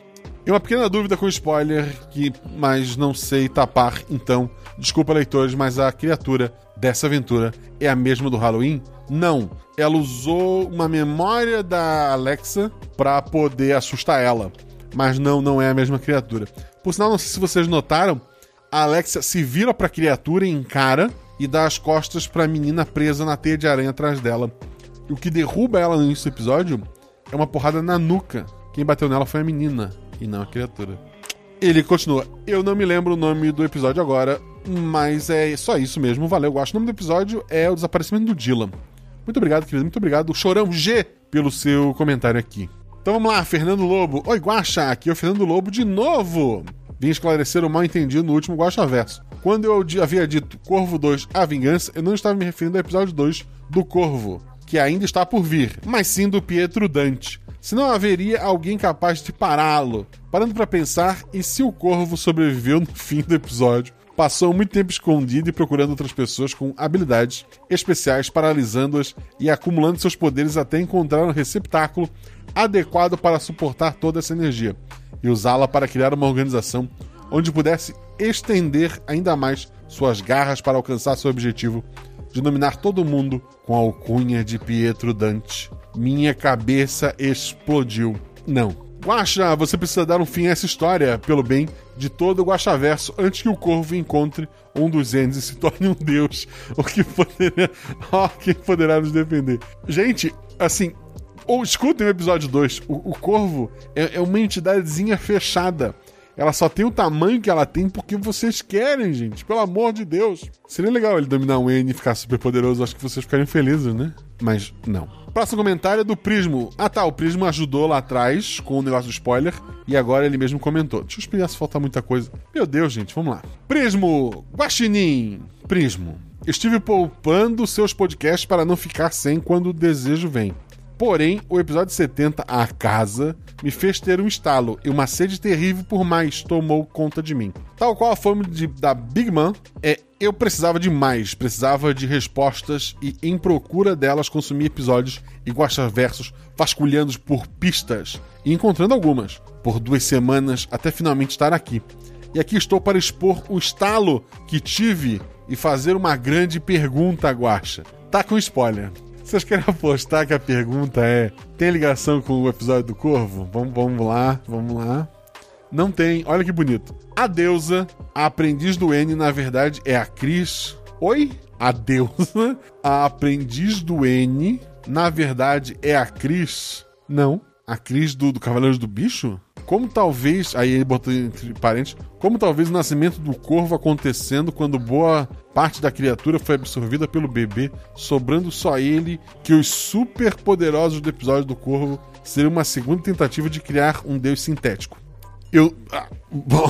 E uma pequena dúvida com spoiler, que mas não sei tapar, então, desculpa leitores, mas a criatura dessa aventura é a mesma do Halloween? Não, ela usou uma memória da Alexa para poder assustar ela. mas não, não é a mesma criatura. Por sinal, não sei se vocês notaram, a Alexia se vira pra criatura e encara e dá as costas pra menina presa na teia de aranha atrás dela. E o que derruba ela no início do episódio é uma porrada na nuca. Quem bateu nela foi a menina e não a criatura. Ele continua. Eu não me lembro o nome do episódio agora, mas é só isso mesmo. Valeu, gosto. O nome do episódio é O Desaparecimento do Dylan. Muito obrigado, querido. Muito obrigado, Chorão G, pelo seu comentário aqui. Então vamos lá, Fernando Lobo. Oi, Guaxa, aqui é o Fernando Lobo de novo. Vim esclarecer o mal entendido no último Guaxa Verso. Quando eu havia dito Corvo 2, A Vingança, eu não estava me referindo ao episódio 2 do Corvo, que ainda está por vir, mas sim do Pietro Dante. Se não haveria alguém capaz de pará-lo. Parando para pensar, e se o Corvo sobreviveu no <laughs> fim do episódio? Passou muito tempo escondido e procurando outras pessoas com habilidades especiais, paralisando-as e acumulando seus poderes até encontrar um receptáculo adequado para suportar toda essa energia e usá-la para criar uma organização onde pudesse estender ainda mais suas garras para alcançar seu objetivo de dominar todo mundo com a alcunha de Pietro Dante. Minha cabeça explodiu. Não. Guaxa, você precisa dar um fim a essa história, pelo bem de todo o Guaxaverso, antes que o Corvo encontre um dos Ends e se torne um deus. <laughs> O que poderia... <laughs> Oh, quem poderá nos defender? Gente, assim, ou escutem o episódio 2. O, o Corvo é, é, uma entidadezinha fechada. Ela só tem o tamanho que ela tem porque vocês querem, gente. Pelo amor de Deus. Seria legal ele dominar um N e ficar super poderoso. Acho que vocês ficariam felizes, né? Mas não. Próximo comentário é do Prismo. Ah tá, o Prismo ajudou lá atrás com o negócio do spoiler e agora ele mesmo comentou. Deixa eu explicar se falta muita coisa. Meu Deus, gente, vamos lá. Prismo, Guaxinim, Prismo. Estive poupando seus podcasts para não ficar sem quando o desejo vem. Porém, o episódio 70, A Casa, me fez ter um estalo e uma sede terrível por mais tomou conta de mim. Tal qual a fome de, da Big Man, é eu precisava de mais, precisava de respostas e, em procura delas, consumi episódios e versos vasculhando por pistas e encontrando algumas, por duas semanas até finalmente estar aqui. E aqui estou para expor o estalo que tive e fazer uma grande pergunta, Guacha. Tá com spoiler. Vocês querem apostar que a pergunta é: tem ligação com o episódio do Corvo? Vamos, vamos lá, vamos lá. Não tem. Olha que bonito. A deusa, a aprendiz do N, na verdade, é a Cris. Oi? A deusa, <laughs> a aprendiz do N, na verdade, é a Cris. Não. A Cris do, do Cavaleiros do Bicho? Como talvez. Aí ele botou entre parênteses. Como talvez o nascimento do corvo acontecendo quando boa parte da criatura foi absorvida pelo bebê, sobrando só ele, que os super poderosos do episódio do corvo seriam uma segunda tentativa de criar um deus sintético. Eu. Ah, <laughs> bom.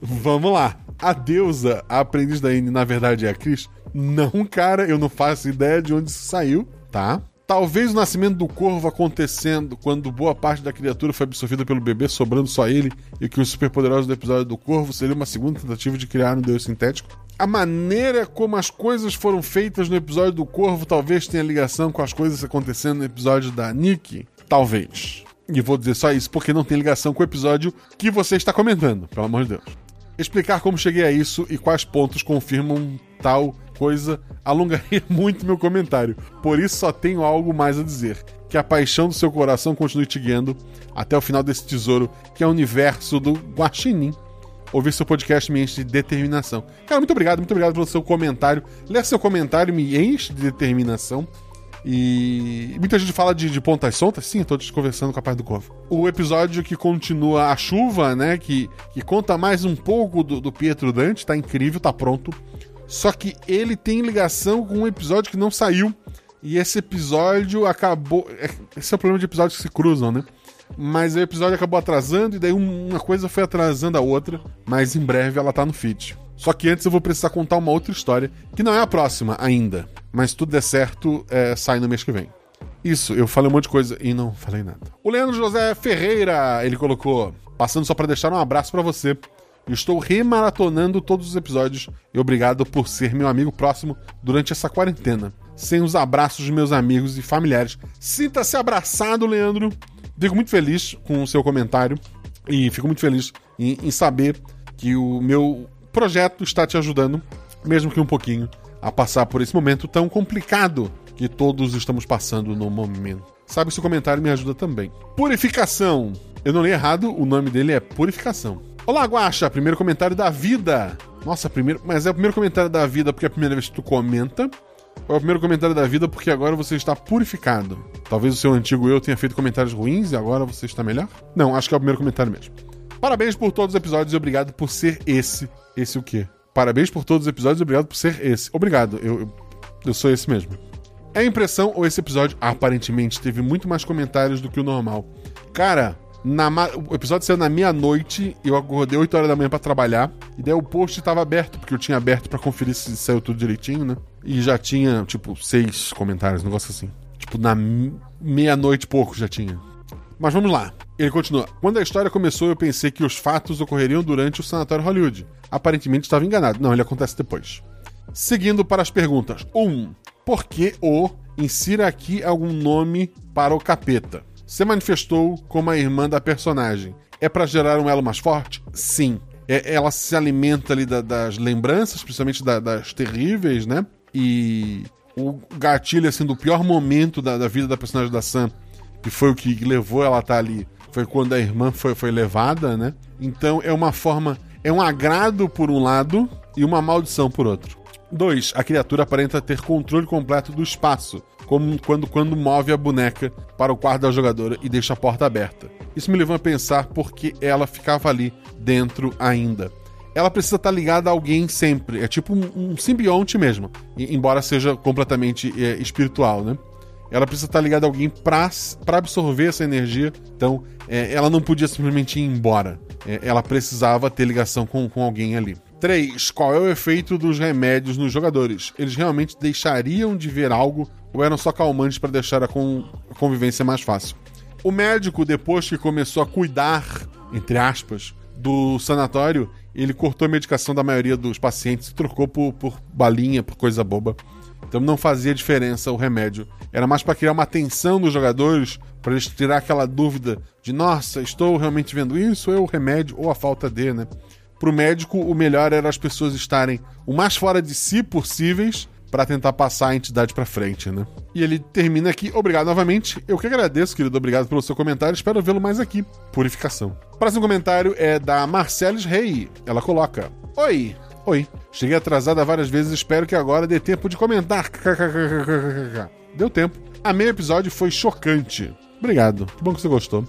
Vamos lá. A deusa, a aprendiz da N, na verdade é a Cris? Não, cara, eu não faço ideia de onde isso saiu, tá? Talvez o nascimento do corvo acontecendo quando boa parte da criatura foi absorvida pelo bebê, sobrando só ele, e que os superpoderosos do episódio do corvo seria uma segunda tentativa de criar um deus sintético. A maneira como as coisas foram feitas no episódio do corvo talvez tenha ligação com as coisas acontecendo no episódio da Nick. Talvez. E vou dizer só isso porque não tem ligação com o episódio que você está comentando, pelo amor de Deus. Explicar como cheguei a isso e quais pontos confirmam tal coisa alongaria <laughs> muito meu comentário. Por isso só tenho algo mais a dizer. Que a paixão do seu coração continue te guiando até o final desse tesouro que é o universo do Guaxinim. Ouvir seu podcast me enche de determinação. Cara, muito obrigado, muito obrigado pelo seu comentário. Ler seu comentário me enche de determinação. E muita gente fala de, de pontas soltas. Sim, tô conversando com a parte do Corvo. O episódio que continua a chuva, né? Que, que conta mais um pouco do, do Pietro Dante, tá incrível, tá pronto. Só que ele tem ligação com um episódio que não saiu. E esse episódio acabou. É, esse é o problema de episódios que se cruzam, né? Mas o episódio acabou atrasando e daí uma coisa foi atrasando a outra. Mas em breve ela tá no feed. Só que antes eu vou precisar contar uma outra história, que não é a próxima ainda. Mas tudo der certo, é, sai no mês que vem. Isso, eu falei um monte de coisa e não falei nada. O Leandro José Ferreira, ele colocou, passando só para deixar um abraço para você. Estou remaratonando todos os episódios e obrigado por ser meu amigo próximo durante essa quarentena. Sem os abraços de meus amigos e familiares. Sinta-se abraçado, Leandro. Fico muito feliz com o seu comentário e fico muito feliz em, em saber que o meu projeto está te ajudando, mesmo que um pouquinho, a passar por esse momento tão complicado que todos estamos passando no momento. sabe se o comentário me ajuda também. Purificação. Eu não li errado, o nome dele é Purificação. Olá, Guaxa, primeiro comentário da vida. Nossa, primeiro, mas é o primeiro comentário da vida porque é a primeira vez que tu comenta. Ou é o primeiro comentário da vida porque agora você está purificado. Talvez o seu antigo eu tenha feito comentários ruins e agora você está melhor? Não, acho que é o primeiro comentário mesmo. Parabéns por todos os episódios e obrigado por ser esse. Esse o quê? Parabéns por todos os episódios e obrigado por ser esse. Obrigado, eu, eu, eu sou esse mesmo. É impressão ou esse episódio aparentemente teve muito mais comentários do que o normal? Cara, na, o episódio saiu na meia-noite, eu acordei 8 horas da manhã para trabalhar, e daí o post tava aberto, porque eu tinha aberto para conferir se saiu tudo direitinho, né? E já tinha, tipo, seis comentários, um negócio assim. Tipo, na meia-noite pouco já tinha. Mas vamos lá. Ele continua. Quando a história começou, eu pensei que os fatos ocorreriam durante o Sanatório Hollywood. Aparentemente estava enganado. Não, ele acontece depois. Seguindo para as perguntas. 1. Um, por que o insira aqui algum nome para o capeta? Se manifestou como a irmã da personagem. É para gerar um elo mais forte? Sim. É, ela se alimenta ali da, das lembranças, principalmente da, das terríveis, né? E o gatilho, assim, do pior momento da, da, vida da personagem da Sam, que foi o que levou ela a estar ali, foi quando a irmã foi, foi levada, né? Então é uma forma. É um agrado por um lado e uma maldição por outro. 2. A criatura aparenta ter controle completo do espaço, como quando, quando move a boneca para o quarto da jogadora e deixa a porta aberta. Isso me levou a pensar por que ela ficava ali dentro ainda. Ela precisa estar ligada a alguém sempre. É tipo um, um simbionte mesmo, embora seja completamente é, espiritual, né? Ela precisa estar ligada a alguém para absorver essa energia. Então, é, ela não podia simplesmente ir embora. É, ela precisava ter ligação com, com alguém ali. 3. Qual é o efeito dos remédios nos jogadores? Eles realmente deixariam de ver algo ou eram só calmantes para deixar a, con a convivência mais fácil? O médico, depois que começou a cuidar, entre aspas, do sanatório, ele cortou a medicação da maioria dos pacientes e trocou por, por balinha, por coisa boba. Então não fazia diferença o remédio. Era mais para criar uma tensão nos jogadores, para eles tirar aquela dúvida de nossa, estou realmente vendo isso, ou é o remédio, ou a falta de, né? Pro médico, o melhor era as pessoas estarem o mais fora de si possíveis para tentar passar a entidade para frente, né? E ele termina aqui. Obrigado novamente. Eu que agradeço, querido. Obrigado pelo seu comentário. Espero vê-lo mais aqui. Purificação. Próximo comentário é da Marceles Rey. Ela coloca: Oi. Oi. Cheguei atrasada várias vezes. Espero que agora dê tempo de comentar. <laughs> Deu tempo. Amei o episódio. Foi chocante. Obrigado. Que bom que você gostou.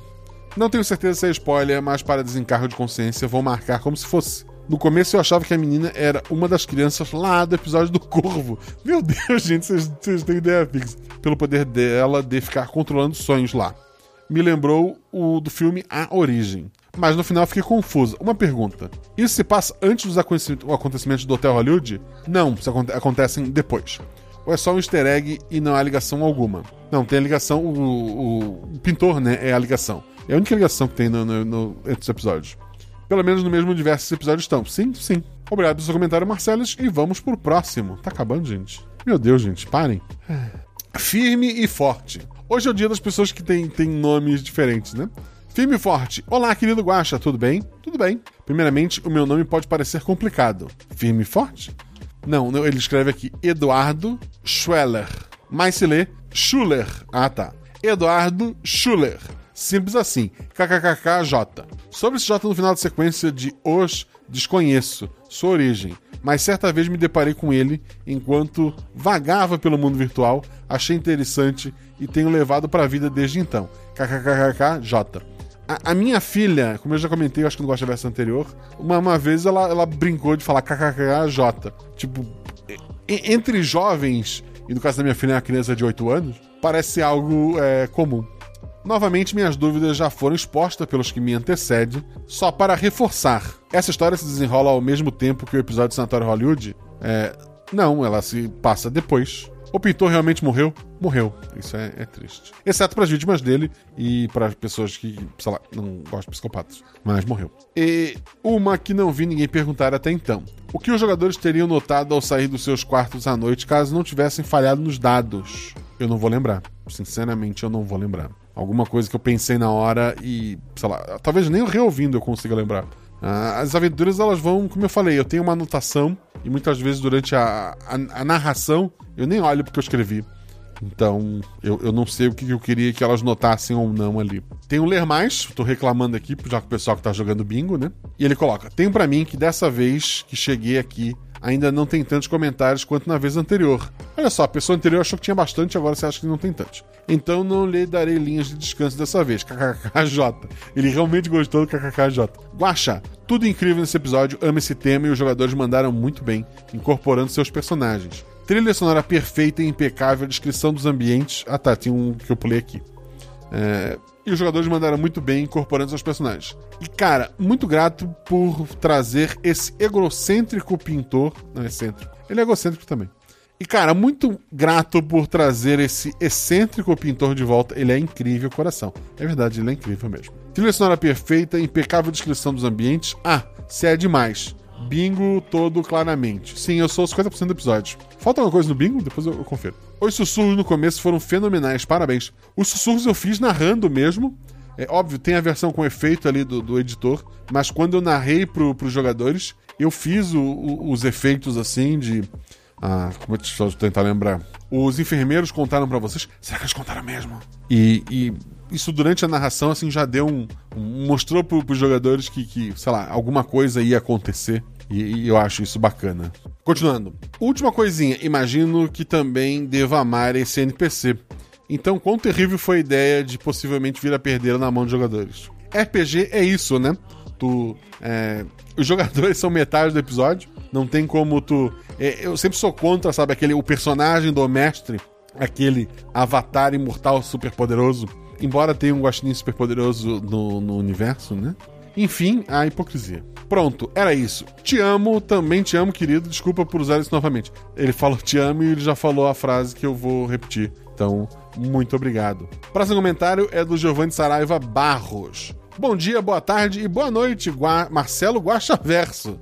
Não tenho certeza se é spoiler, mas para desencargo de consciência vou marcar como se fosse. No começo eu achava que a menina era uma das crianças lá do episódio do Corvo. Meu Deus, <laughs> gente, vocês, têm ideia fixa. Pelo poder dela de ficar controlando sonhos lá. Me lembrou o do filme A Origem. Mas no final fiquei confusa. Uma pergunta: Isso se passa antes dos acontecimentos do Hotel Hollywood? Não, isso acontecem depois. Ou é só um easter egg e não há ligação alguma? Não, tem a ligação, o, o, o pintor, né? É a ligação. É a única ligação que tem no, no, no, entre os episódios. Pelo menos no mesmo universo esses episódios estão. Sim, sim. Obrigado pelo seu comentário, Marcelos, e vamos pro próximo. Tá acabando, gente? Meu Deus, gente, parem. <sighs> Firme e forte. Hoje é o dia das pessoas que têm, têm nomes diferentes, né? Firme e forte. Olá, querido Guaxa, tudo bem? Tudo bem. Primeiramente, o meu nome pode parecer complicado. Firme e forte? Não, não ele escreve aqui Eduardo Schweller. Mas se lê Schuller. Ah, tá. Eduardo Schuller. Simples assim. KKKKJ. Sobre esse J no final da sequência de Os, desconheço sua origem, mas certa vez me deparei com ele enquanto vagava pelo mundo virtual, achei interessante e tenho levado para a vida desde então. KKKKJ. A, a, minha filha, como eu já comentei, eu acho que no Gosta Verso anterior, uma, uma vez ela, ela brincou de falar KKKJ. Tipo, entre jovens, e no caso da minha filha é uma criança de 8 anos, parece algo é, comum. Novamente, minhas dúvidas já foram expostas pelos que me antecedem, só para reforçar. Essa história se desenrola ao mesmo tempo que o episódio de Sanatório Hollywood? É, não, ela se passa depois. O pintor realmente morreu? Morreu. Isso é, é triste. Exceto para as vítimas dele e para as pessoas que, sei lá, não gostam de psicopatas. Mas morreu. E uma que não vi ninguém perguntar até então. O que os jogadores teriam notado ao sair dos seus quartos à noite caso não tivessem falhado nos dados? Eu não vou lembrar. Sinceramente, eu não vou lembrar alguma coisa que eu pensei na hora e, sei lá, talvez nem reouvindo eu consiga lembrar. Ah, as aventuras, elas vão, como eu falei, eu tenho uma anotação e muitas vezes durante a, a, a narração eu nem olho porque eu escrevi. Então, eu, eu não sei o que eu queria que elas notassem ou não ali. Tem um ler mais, tô reclamando aqui, já que o pessoal que tá jogando bingo, né? E ele coloca: Tenho para mim que dessa vez que cheguei aqui ainda não tem tantos comentários quanto na vez anterior. Olha só, a pessoa anterior achou que tinha bastante, agora você acha que não tem tantos. Então não lhe darei linhas de descanso dessa vez. <laughs> KKKJ. Ele realmente gostou do KKKJ. Guaxa, tudo incrível nesse episódio, ama esse tema e os jogadores mandaram muito bem, incorporando seus personagens. Trilha sonora perfeita e impecável, descrição dos ambientes. Ah tá, tem um que eu pulei aqui. É, e os jogadores mandaram muito bem incorporando seus personagens. E, cara, muito grato por trazer esse egocêntrico pintor. Não, excêntrico. Ele é egocêntrico também. E, cara, muito grato por trazer esse excêntrico pintor de volta. Ele é incrível, coração. É verdade, ele é incrível mesmo. Trilha sonora perfeita, impecável descrição dos ambientes. Ah, se é demais. Bingo todo claramente. Sim, eu sou 50% do episódio. Falta alguma coisa no bingo? Depois eu, confiro. Os sussurros no começo foram fenomenais, parabéns. Os sussurros eu fiz narrando mesmo. É óbvio, tem a versão com efeito ali do, do editor, mas quando eu narrei pro, pros jogadores, eu fiz o, o, os efeitos assim de. Ah, como eu tentar lembrar? Os enfermeiros contaram para vocês. Será que eles contaram mesmo? E, e, isso durante a narração, assim, já deu um. um mostrou pro, pros jogadores que, que, sei lá, alguma coisa ia acontecer. E, e, eu acho isso bacana. Continuando. Última coisinha. Imagino que também deva amar esse NPC. Então, quão terrível foi a ideia de possivelmente vir a perder na mão de jogadores? RPG é isso, né? Tu. É, os <laughs> jogadores são metade do episódio. Não tem como tu. É, eu sempre sou contra, sabe, aquele o personagem do mestre, aquele avatar imortal super poderoso. Embora tenha um guaxinim super poderoso no, no universo, né? Enfim, a hipocrisia. Pronto, era isso. Te amo, também te amo, querido. Desculpa por usar isso novamente. Ele falou te amo e ele já falou a frase que eu vou repetir. Então, muito obrigado. Próximo comentário é do Giovanni Saraiva Barros. Bom dia, boa tarde e boa noite, Gua Marcelo Guaxaverso.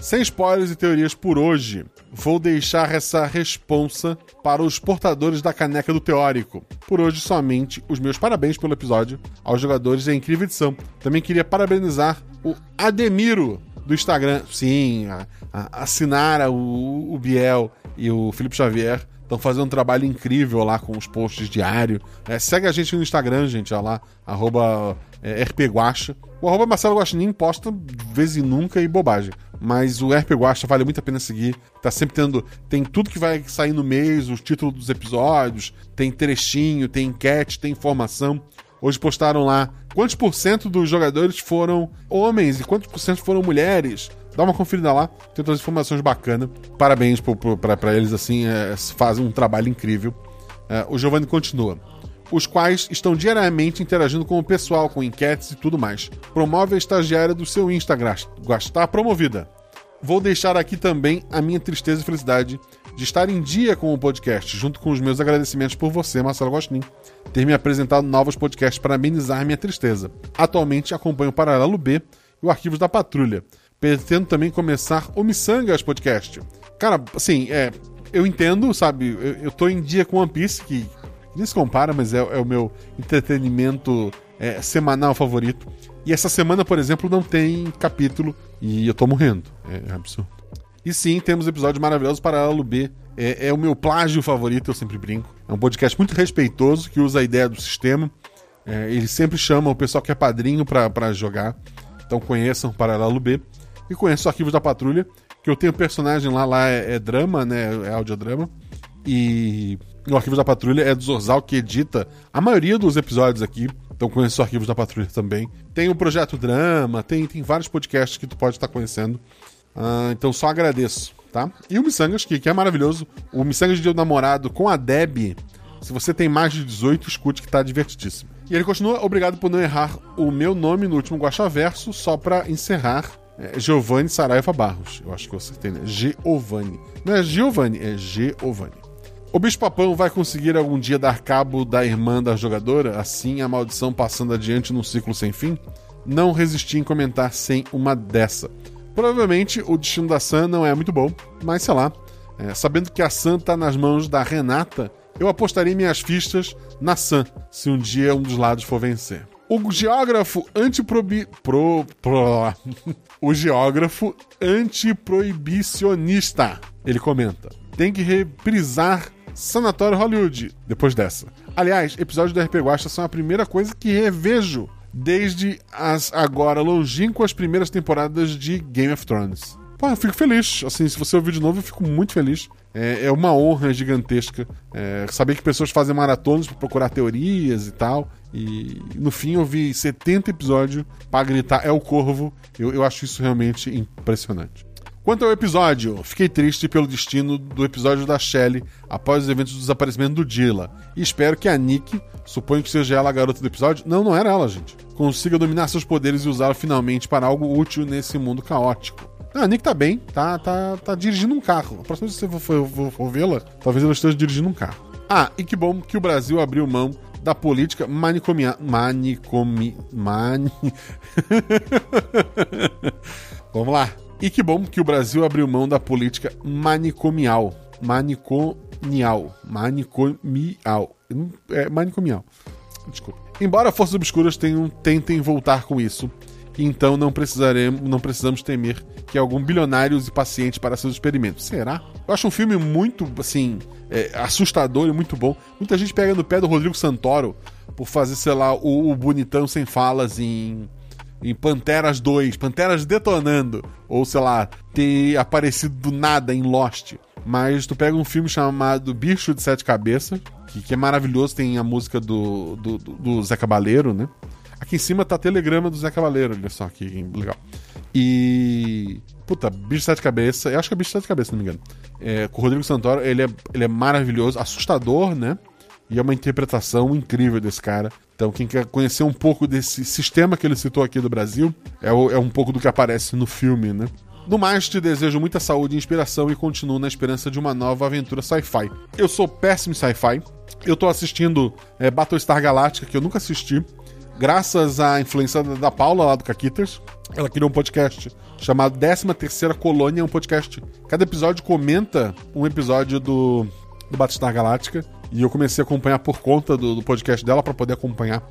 Sem spoilers e teorias por hoje, vou deixar essa responsa para os portadores da caneca do teórico. Por hoje, somente os meus parabéns pelo episódio aos jogadores da incrível edição. Também queria parabenizar o Ademiro do Instagram. Sim, a, a, o, o Biel e o Felipe Xavier Estão fazendo um trabalho incrível lá com os posts diários. É, segue a gente no Instagram, gente, ó lá, arroba é, rpguacha. O arroba Marcelo Guaxinim posta vez e nunca e bobagem. Mas o RP Guacha vale muito a pena seguir. Tá sempre tendo. Tem tudo que vai sair no mês, os títulos dos episódios, tem trechinho, tem enquete, tem informação. Hoje postaram lá quantos por cento dos jogadores foram homens e quantos por cento foram mulheres. Dá uma conferida lá, tem todas as informações bacanas. Parabéns para eles, assim, é, fazem um trabalho incrível. É, o Giovanni continua. Os quais estão diariamente interagindo com o pessoal, com enquetes e tudo mais. Promove a estagiária do seu Instagram. Está promovida. Vou deixar aqui também a minha tristeza e felicidade de estar em dia com o podcast, junto com os meus agradecimentos por você, Marcelo Gostin, ter me apresentado novos podcasts para amenizar minha tristeza. Atualmente acompanho o Paralelo B e o Arquivos da Patrulha. Pretendo também começar o Missangas Podcast. Cara, assim, é, eu entendo, sabe? Eu, eu tô em dia com One Piece, que nem se compara, mas é, é o meu entretenimento é, semanal favorito. E essa semana, por exemplo, não tem capítulo e eu tô morrendo. É, é absurdo. E sim, temos episódios maravilhosos. Paralelo B é, é, o meu plágio favorito, eu sempre brinco. É um podcast muito respeitoso que usa a ideia do sistema. É, ele sempre chama o pessoal que é padrinho para jogar. Então conheçam Paralelo B e conheço os arquivos da patrulha, que eu tenho personagem lá, lá é, é drama, né? É audiodrama. E o Arquivos da Patrulha é do Zorzal, que edita a maioria dos episódios aqui. Então conheço Arquivos da Patrulha também. Tem o Projeto Drama, tem, tem vários podcasts que tu pode estar conhecendo. Uh, então só agradeço, tá? E o Missangas, que, que é maravilhoso. O Missangas de Dia Namorado com a Deb. Se você tem mais de 18, escute que tá divertidíssimo. E ele continua, obrigado por não errar o meu nome no último Guacha Verso, só para encerrar é Giovanni Saraiva Barros. Eu acho que você tem, né? Giovanni. Não é Giovanni, é Giovanni. O Bicho Papão vai conseguir algum dia dar cabo da irmã da jogadora, assim a maldição passando adiante num ciclo sem fim? Não resisti em comentar sem uma dessa. Provavelmente o destino da Sam não é muito bom, mas sei lá. É, sabendo que a Sam tá nas mãos da Renata, eu apostaria minhas fichas na Sam, se um dia um dos lados for vencer. O geógrafo antiprobi... Pro... Pro... <laughs> o geógrafo antiproibicionista, ele comenta, tem que reprisar Sanatório Hollywood, depois dessa. Aliás, episódios do RP Guacha são a primeira coisa que revejo desde as agora longínquas primeiras temporadas de Game of Thrones. Pô, eu fico feliz. Assim, se você ouvir de novo, eu fico muito feliz. É, é uma honra gigantesca é, saber que pessoas fazem maratonas para procurar teorias e tal. E no fim eu vi 70 episódios para gritar é o corvo. Eu, eu acho isso realmente impressionante. Quanto ao episódio, fiquei triste pelo destino do episódio da Shelley após os eventos do desaparecimento do Dilla. E espero que a Nick, suponho que seja ela a garota do episódio, não, não era ela, gente, consiga dominar seus poderes e usá-los finalmente para algo útil nesse mundo caótico. Ah, a Nick tá bem, tá, tá, tá dirigindo um carro. A próxima vez que você for, for, for vê-la, talvez ela esteja dirigindo um carro. Ah, e que bom que o Brasil abriu mão da política manicomial. Manicomi. Mani... <laughs> Vamos lá. E que bom que o Brasil abriu mão da política manicomial. Maniconial. Manicomial. É manicomial. Desculpa. Embora Forças Obscuras tenham, tentem voltar com isso, então não precisaremos, não precisamos temer que algum bilionário use pacientes para seus experimentos. Será? Eu acho um filme muito, assim, é, assustador e muito bom. Muita gente pega no pé do Rodrigo Santoro por fazer, sei lá, o, o bonitão sem falas em em Panteras 2, Panteras detonando, ou sei lá, ter aparecido do nada em Lost. Mas tu pega um filme chamado Bicho de Sete Cabeças, que, que é maravilhoso, tem a música do, do, do, do Zé Cabaleiro, né? Aqui em cima tá telegrama do Zé Cabaleiro, olha só que legal. E. Puta, Bicho de Sete Cabeças, eu acho que é Bicho de Sete Cabeças, se não me engano. É, com o Rodrigo Santoro, ele é, ele é maravilhoso, assustador, né? E é uma interpretação incrível desse cara. Então, quem quer conhecer um pouco desse sistema que ele citou aqui do Brasil, é, o, é um pouco do que aparece no filme, né? No mais, te desejo muita saúde e inspiração e continuo na esperança de uma nova aventura sci-fi. Eu sou péssimo sci-fi. Eu tô assistindo é, Battlestar Galactica, que eu nunca assisti, graças à influência da Paula lá do Caquitas. Ela criou um podcast chamado 13 Terceira Colônia, um podcast. Cada episódio comenta um episódio do, do Battlestar Galactica. E eu comecei a acompanhar por conta do, do podcast dela para poder acompanhar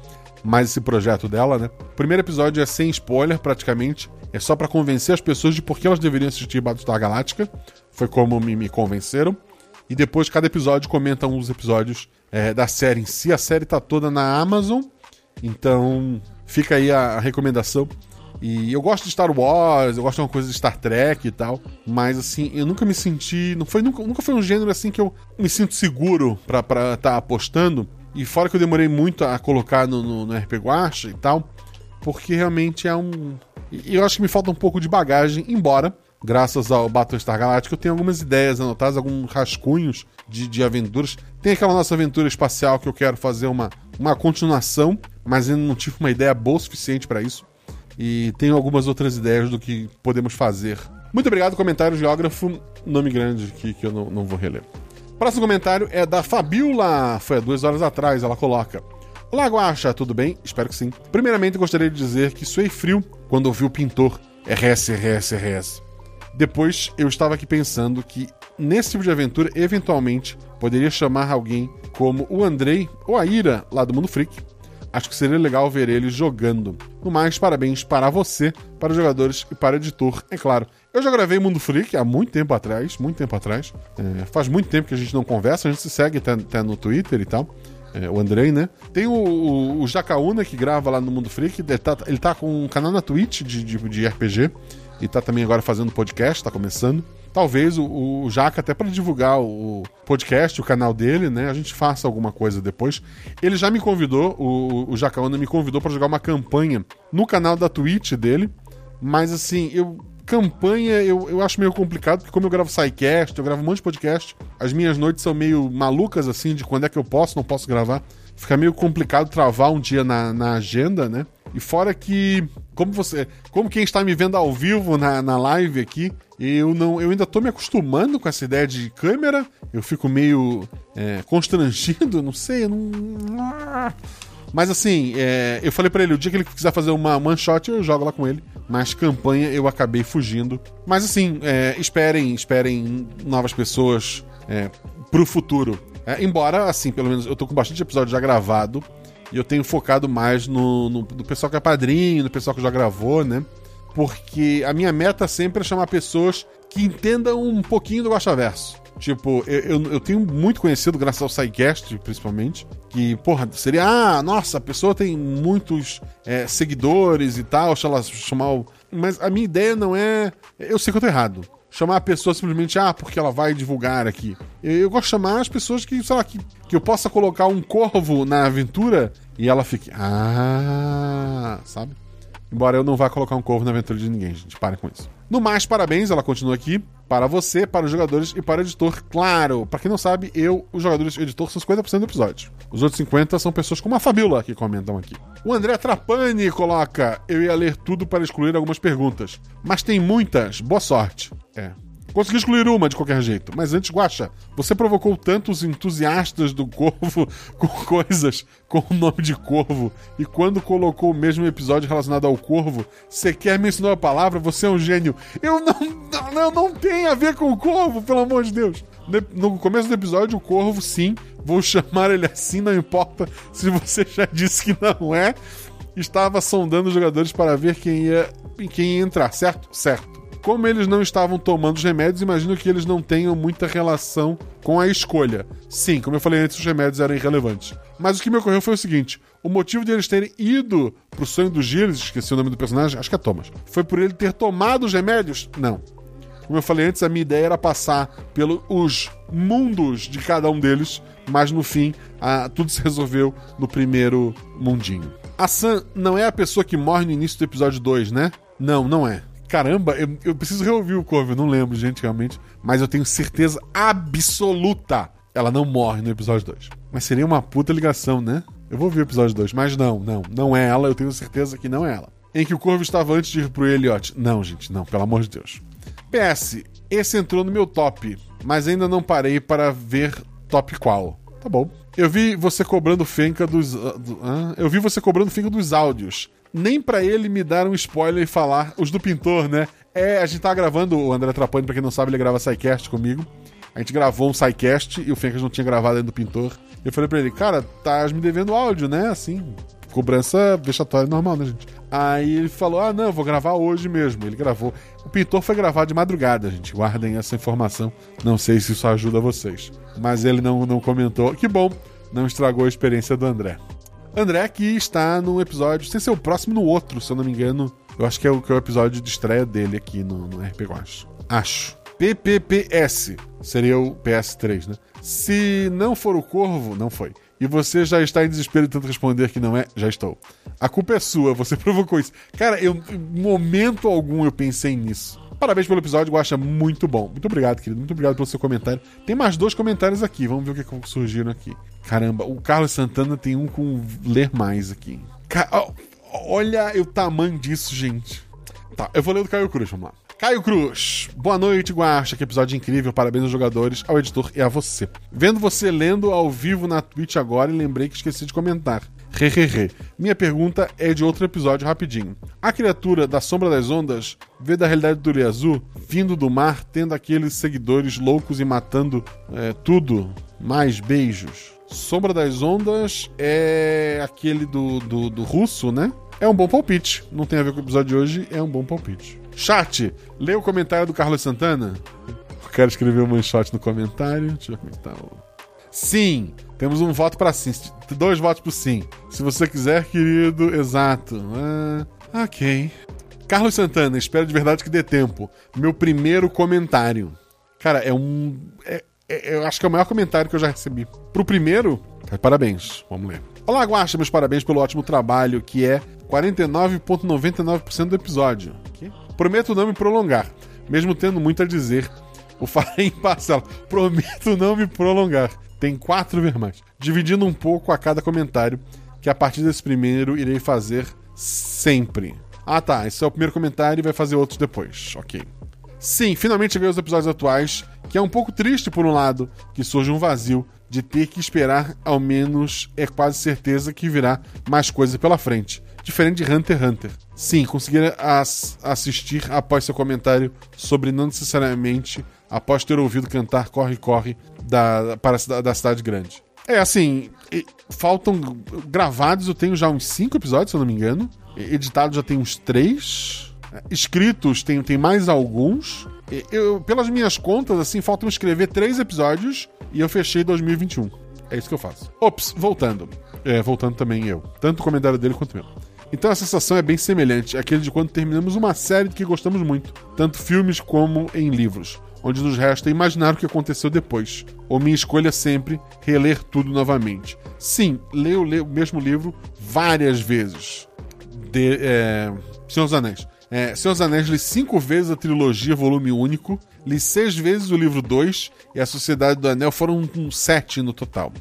mais esse projeto dela, né? O primeiro episódio é sem spoiler, praticamente. É só para convencer as pessoas de por que elas deveriam assistir Battlestar Galáctica. Foi como me, me convenceram. E depois, cada episódio comenta dos episódios é, da série em si. A série tá toda na Amazon. Então, fica aí a, a recomendação. E eu gosto de Star Wars, eu gosto de uma coisa de Star Trek e tal, mas assim, eu nunca me senti, não foi nunca, nunca foi um gênero assim que eu me sinto seguro para estar tá apostando. E fora que eu demorei muito a colocar no, no, no RP Guacha e tal, porque realmente é um eu acho que me falta um pouco de bagagem, embora graças ao Battlestar Galactica, eu tenho algumas ideias anotadas, alguns rascunhos de, de aventuras. Tem aquela nossa aventura espacial que eu quero fazer uma, uma continuação, mas ainda não tive uma ideia boa o suficiente para isso e tenho algumas outras ideias do que podemos fazer. Muito obrigado, comentário geógrafo, nome grande que, que eu não, não vou reler. Próximo comentário é da Fabiola, foi há duas horas atrás, ela coloca. Olá, Guaxa, tudo bem? Espero que sim. Primeiramente, gostaria de dizer que suei frio quando ouvi o pintor RS, RS, RS. Depois, eu estava aqui pensando que, nesse tipo de aventura, eventualmente, poderia chamar alguém como o Andrei ou a Ira, lá do Mundo Freak, Acho que seria legal ver eles jogando. No mais, parabéns para você, para os jogadores e para o editor, é claro. Eu já gravei Mundo Freak há muito tempo atrás, muito tempo atrás. É, faz muito tempo que a gente não conversa, a gente se segue até, até no Twitter e tal. É, o Andrei, né? Tem o, o, o Jacaúna que grava lá no Mundo Freak. Ele tá, ele tá com um canal na Twitch de, de, de RPG. E tá também agora fazendo podcast, tá começando talvez o, o Jaca, até para divulgar o podcast, o canal dele, né? A gente faça alguma coisa depois. Ele já me convidou, o, o Jacaona me convidou para jogar uma campanha no canal da Twitch dele. Mas assim, eu. Campanha eu, eu acho meio complicado, porque como eu gravo SciCast, eu gravo um monte de podcast, as minhas noites são meio malucas, assim, de quando é que eu posso, não posso gravar. Fica meio complicado travar um dia na, na agenda, né? E fora que, como você, como quem está me vendo ao vivo na, na live aqui, eu não, eu ainda tô me acostumando com essa ideia de câmera. Eu fico meio é, constrangido, <laughs> não sei, não. Mas assim, é, eu falei para ele, o dia que ele quiser fazer uma one shot, eu jogo lá com ele. Mas campanha eu acabei fugindo. Mas assim, é, esperem, esperem novas pessoas é, pro futuro. É, embora, assim, pelo menos eu tô com bastante episódio já gravado. E eu tenho focado mais no, no, no pessoal que é padrinho, no pessoal que já gravou, né? porque a minha meta sempre é chamar pessoas que entendam um pouquinho do Verso. Tipo, eu, eu, eu tenho muito conhecido, graças ao SciCast, principalmente, que, porra, seria, ah, nossa, a pessoa tem muitos é, seguidores e tal, se ela chamar o. Mas a minha ideia não é. Eu sei que eu tô errado. Chamar a pessoa simplesmente, ah, porque ela vai divulgar aqui. Eu, eu gosto de chamar as pessoas que, sei lá, que, que eu possa colocar um corvo na aventura e ela fique, ah, sabe? Embora eu não vá colocar um corvo na aventura de ninguém, gente. Parem com isso. No mais, parabéns, ela continua aqui. Para você, para os jogadores e para o editor. Claro, para quem não sabe, eu, os jogadores e o editor são 50% do episódio. Os outros 50% são pessoas como a Fabiola que comentam aqui. O André Trapani coloca: Eu ia ler tudo para excluir algumas perguntas. Mas tem muitas. Boa sorte. É, Consegui excluir uma de qualquer jeito. Mas antes, Guaxa, você provocou tantos entusiastas do Corvo <laughs> com coisas com o nome de Corvo. E quando colocou o mesmo episódio relacionado ao Corvo, sequer me ensinou a palavra, você é um gênio. Eu não, não, não tem a ver com o Corvo, pelo amor de Deus. No começo do episódio, o Corvo, sim, vou chamar ele assim, não importa se você já disse que não é. Estava sondando os jogadores para ver quem ia, quem ia entrar, certo? Certo. Como eles não estavam tomando os remédios, imagino que eles não tenham muita relação com a escolha. Sim, como eu falei antes, os remédios eram irrelevantes. Mas o que me ocorreu foi o seguinte: o motivo de eles terem ido pro sonho do Gilles, esqueci o nome do personagem, acho que é Thomas, foi por ele ter tomado os remédios? Não. Como eu falei antes, a minha ideia era passar pelos mundos de cada um deles, mas no fim, a, tudo se resolveu no primeiro mundinho. A Sam não é a pessoa que morre no início do episódio 2, né? Não, não é. Caramba, eu, eu preciso reouvir o Corvo, eu não lembro, gente, realmente. Mas eu tenho certeza absoluta. Ela não morre no episódio 2. Mas seria uma puta ligação, né? Eu vou ver o episódio 2, mas não, não, não é ela, eu tenho certeza que não é ela. Em que o Corvo estava antes de ir pro Elliot. Não, gente, não, pelo amor de Deus. PS, esse entrou no meu top, mas ainda não parei para ver top qual. Tá bom. Eu vi você cobrando fenca dos. Uh, do, eu vi você cobrando fenca dos áudios nem para ele me dar um spoiler e falar os do pintor, né? É, a gente tá gravando, o André Trapani, pra quem não sabe, ele grava SciCast comigo. A gente gravou um SciCast e o Fencas não tinha gravado ainda do pintor. Eu falei pra ele, cara, tá me devendo áudio, né? Assim, cobrança vexatória normal, né, gente? Aí ele falou: Ah, não, vou gravar hoje mesmo. Ele gravou. O pintor foi gravar de madrugada, gente. Guardem essa informação. Não sei se isso ajuda vocês. Mas ele não, não comentou. Que bom, não estragou a experiência do André. André que está no episódio, sem ser o próximo no outro, se eu não me engano. Eu acho que é o, que é o episódio de estreia dele aqui no, no RP Acho. Acho. PPPS seria o PS3, né? Se não for o Corvo, não foi. E você já está em desespero de tanto responder que não é, já estou. A culpa é sua, você <laughs> provocou isso. Cara, eu, em momento algum eu pensei nisso. Parabéns pelo episódio, acho muito bom. Muito obrigado, querido. Muito obrigado pelo seu comentário. Tem mais dois comentários aqui, vamos ver o que surgiram aqui. Caramba, o Carlos Santana tem um com ler mais aqui. Ca... Olha o tamanho disso, gente. Tá, eu vou ler do Caio Cruz, vamos lá. Caio Cruz, boa noite, Guacha. Que episódio incrível. Parabéns aos jogadores, ao editor e a você. Vendo você lendo ao vivo na Twitch agora, lembrei que esqueci de comentar. Hehehe. Minha pergunta é de outro episódio rapidinho. A criatura da Sombra das Ondas vê da realidade do Azul vindo do mar, tendo aqueles seguidores loucos e matando é, tudo. Mais beijos. Sombra das Ondas é aquele do, do, do russo, né? É um bom palpite. Não tem a ver com o episódio de hoje, é um bom palpite. Chat, lê o comentário do Carlos Santana. Eu quero escrever um shot no comentário. Deixa eu é tá. Sim, temos um voto para sim. Dois votos pro sim. Se você quiser, querido, exato. Ah, ok. Carlos Santana, espero de verdade que dê tempo. Meu primeiro comentário. Cara, é um. É, é, eu acho que é o maior comentário que eu já recebi. Pro primeiro, tá, parabéns. Vamos ler. Olá, Guaxa, meus parabéns pelo ótimo trabalho, que é 49,99% do episódio. Prometo não me prolongar, mesmo tendo muito a dizer. O <laughs> farei em parcela. Prometo não me prolongar. Tem quatro vermelhos. Dividindo um pouco a cada comentário, que a partir desse primeiro irei fazer sempre. Ah tá, esse é o primeiro comentário e vai fazer outros depois. Ok. Sim, finalmente cheguei aos episódios atuais, que é um pouco triste por um lado, que surge um vazio de ter que esperar, ao menos é quase certeza que virá mais coisa pela frente. Diferente de Hunter x Hunter. Sim, conseguir as assistir após seu comentário sobre não necessariamente após ter ouvido cantar Corre Corre da, para da cidade grande. É assim, faltam gravados, eu tenho já uns 5 episódios, se eu não me engano. Editados já tem uns 3. Escritos tem, tem mais alguns. Eu, pelas minhas contas, assim, faltam escrever três episódios e eu fechei 2021. É isso que eu faço. Ops, voltando. É, voltando também eu. Tanto o comentário dele quanto o meu. Então a sensação é bem semelhante àquele de quando terminamos uma série que gostamos muito, tanto filmes como em livros, onde nos resta imaginar o que aconteceu depois. Ou minha escolha sempre reler tudo novamente. Sim, leio, leio o mesmo livro várias vezes. De, é, Senhor dos Anéis. É, Senhor dos Anéis li cinco vezes a trilogia volume único, li seis vezes o livro 2 e a Sociedade do Anel foram um sete no total.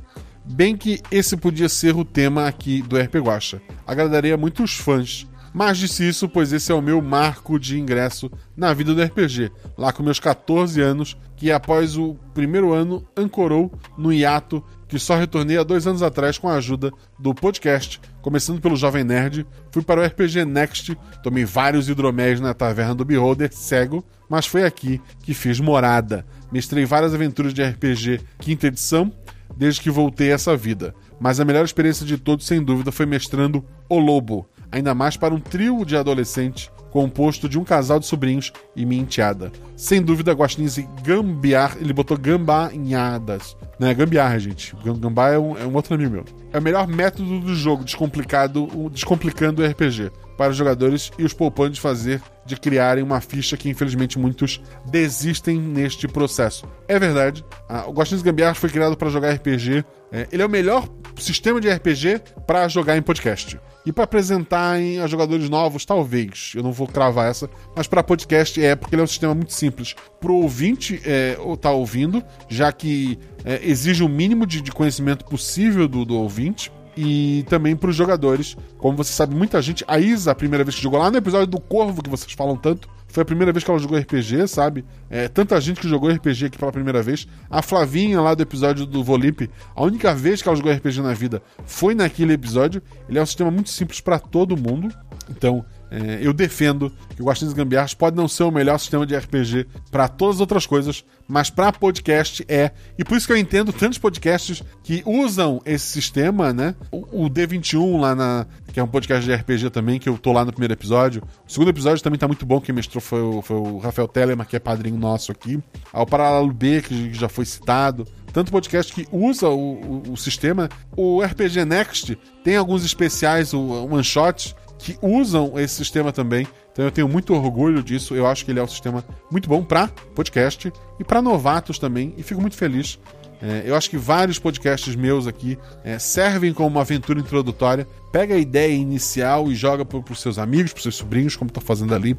Bem que esse podia ser o tema aqui do RP Guacha. Agradaria muitos fãs. Mas disse isso, pois esse é o meu marco de ingresso na vida do RPG, lá com meus 14 anos, que após o primeiro ano ancorou no hiato que só retornei há dois anos atrás com a ajuda do podcast. Começando pelo Jovem Nerd, fui para o RPG Next, tomei vários hidroméis na taverna do Beholder, cego, mas foi aqui que fiz morada. Mestrei várias aventuras de RPG quinta edição, desde que voltei a essa vida. Mas a melhor experiência de todos, sem dúvida, foi mestrando O Lobo, ainda mais para um trio de adolescentes composto de um casal de sobrinhos e minha enteada. Sem dúvida, Guaxinins gambiar, ele botou gambanhadas. Não é gambiarra, gente. Gambá é um, é um outro amigo meu. É o melhor método do jogo, descomplicado, descomplicando o RPG para os jogadores e os poupando de fazer, de criarem uma ficha que infelizmente muitos desistem neste processo. É verdade, o Guaxinins Gambiarra foi criado para jogar RPG. É, ele é o melhor sistema de RPG para jogar em podcast. E para apresentar em, a jogadores novos, talvez. Eu não vou cravar essa. Mas para podcast é, porque ele é um sistema muito simples. Pro ouvinte é, tá ouvindo, já que é, exige o mínimo de, de conhecimento possível do, do ouvinte e também para os jogadores. Como você sabe, muita gente. A Isa, a primeira vez que jogou lá no episódio do Corvo, que vocês falam tanto, foi a primeira vez que ela jogou RPG, sabe? É, tanta gente que jogou RPG aqui pela primeira vez. A Flavinha, lá do episódio do Volip, a única vez que ela jogou RPG na vida foi naquele episódio. Ele é um sistema muito simples para todo mundo. Então, é, eu defendo que o Guaxinins Gambiarras pode não ser o melhor sistema de RPG para todas as outras coisas, mas para podcast é. E por isso que eu entendo tantos podcasts que usam esse sistema, né? O, o D21 lá na. que é um podcast de RPG também, que eu tô lá no primeiro episódio. O segundo episódio também tá muito bom, quem mestrou foi o, foi o Rafael Telema, que é padrinho nosso aqui. O Paralelo B, que já foi citado tanto podcast que usa o, o, o, sistema. O RPG Next tem alguns especiais, o one shot, que usam esse sistema também. Então eu tenho muito orgulho disso. Eu acho que ele é um sistema muito bom para podcast e para novatos também. E fico muito feliz. É, eu acho que vários podcasts meus aqui é, servem como uma aventura introdutória. Pega a ideia inicial e joga para os seus amigos, para os seus sobrinhos, como estou fazendo ali.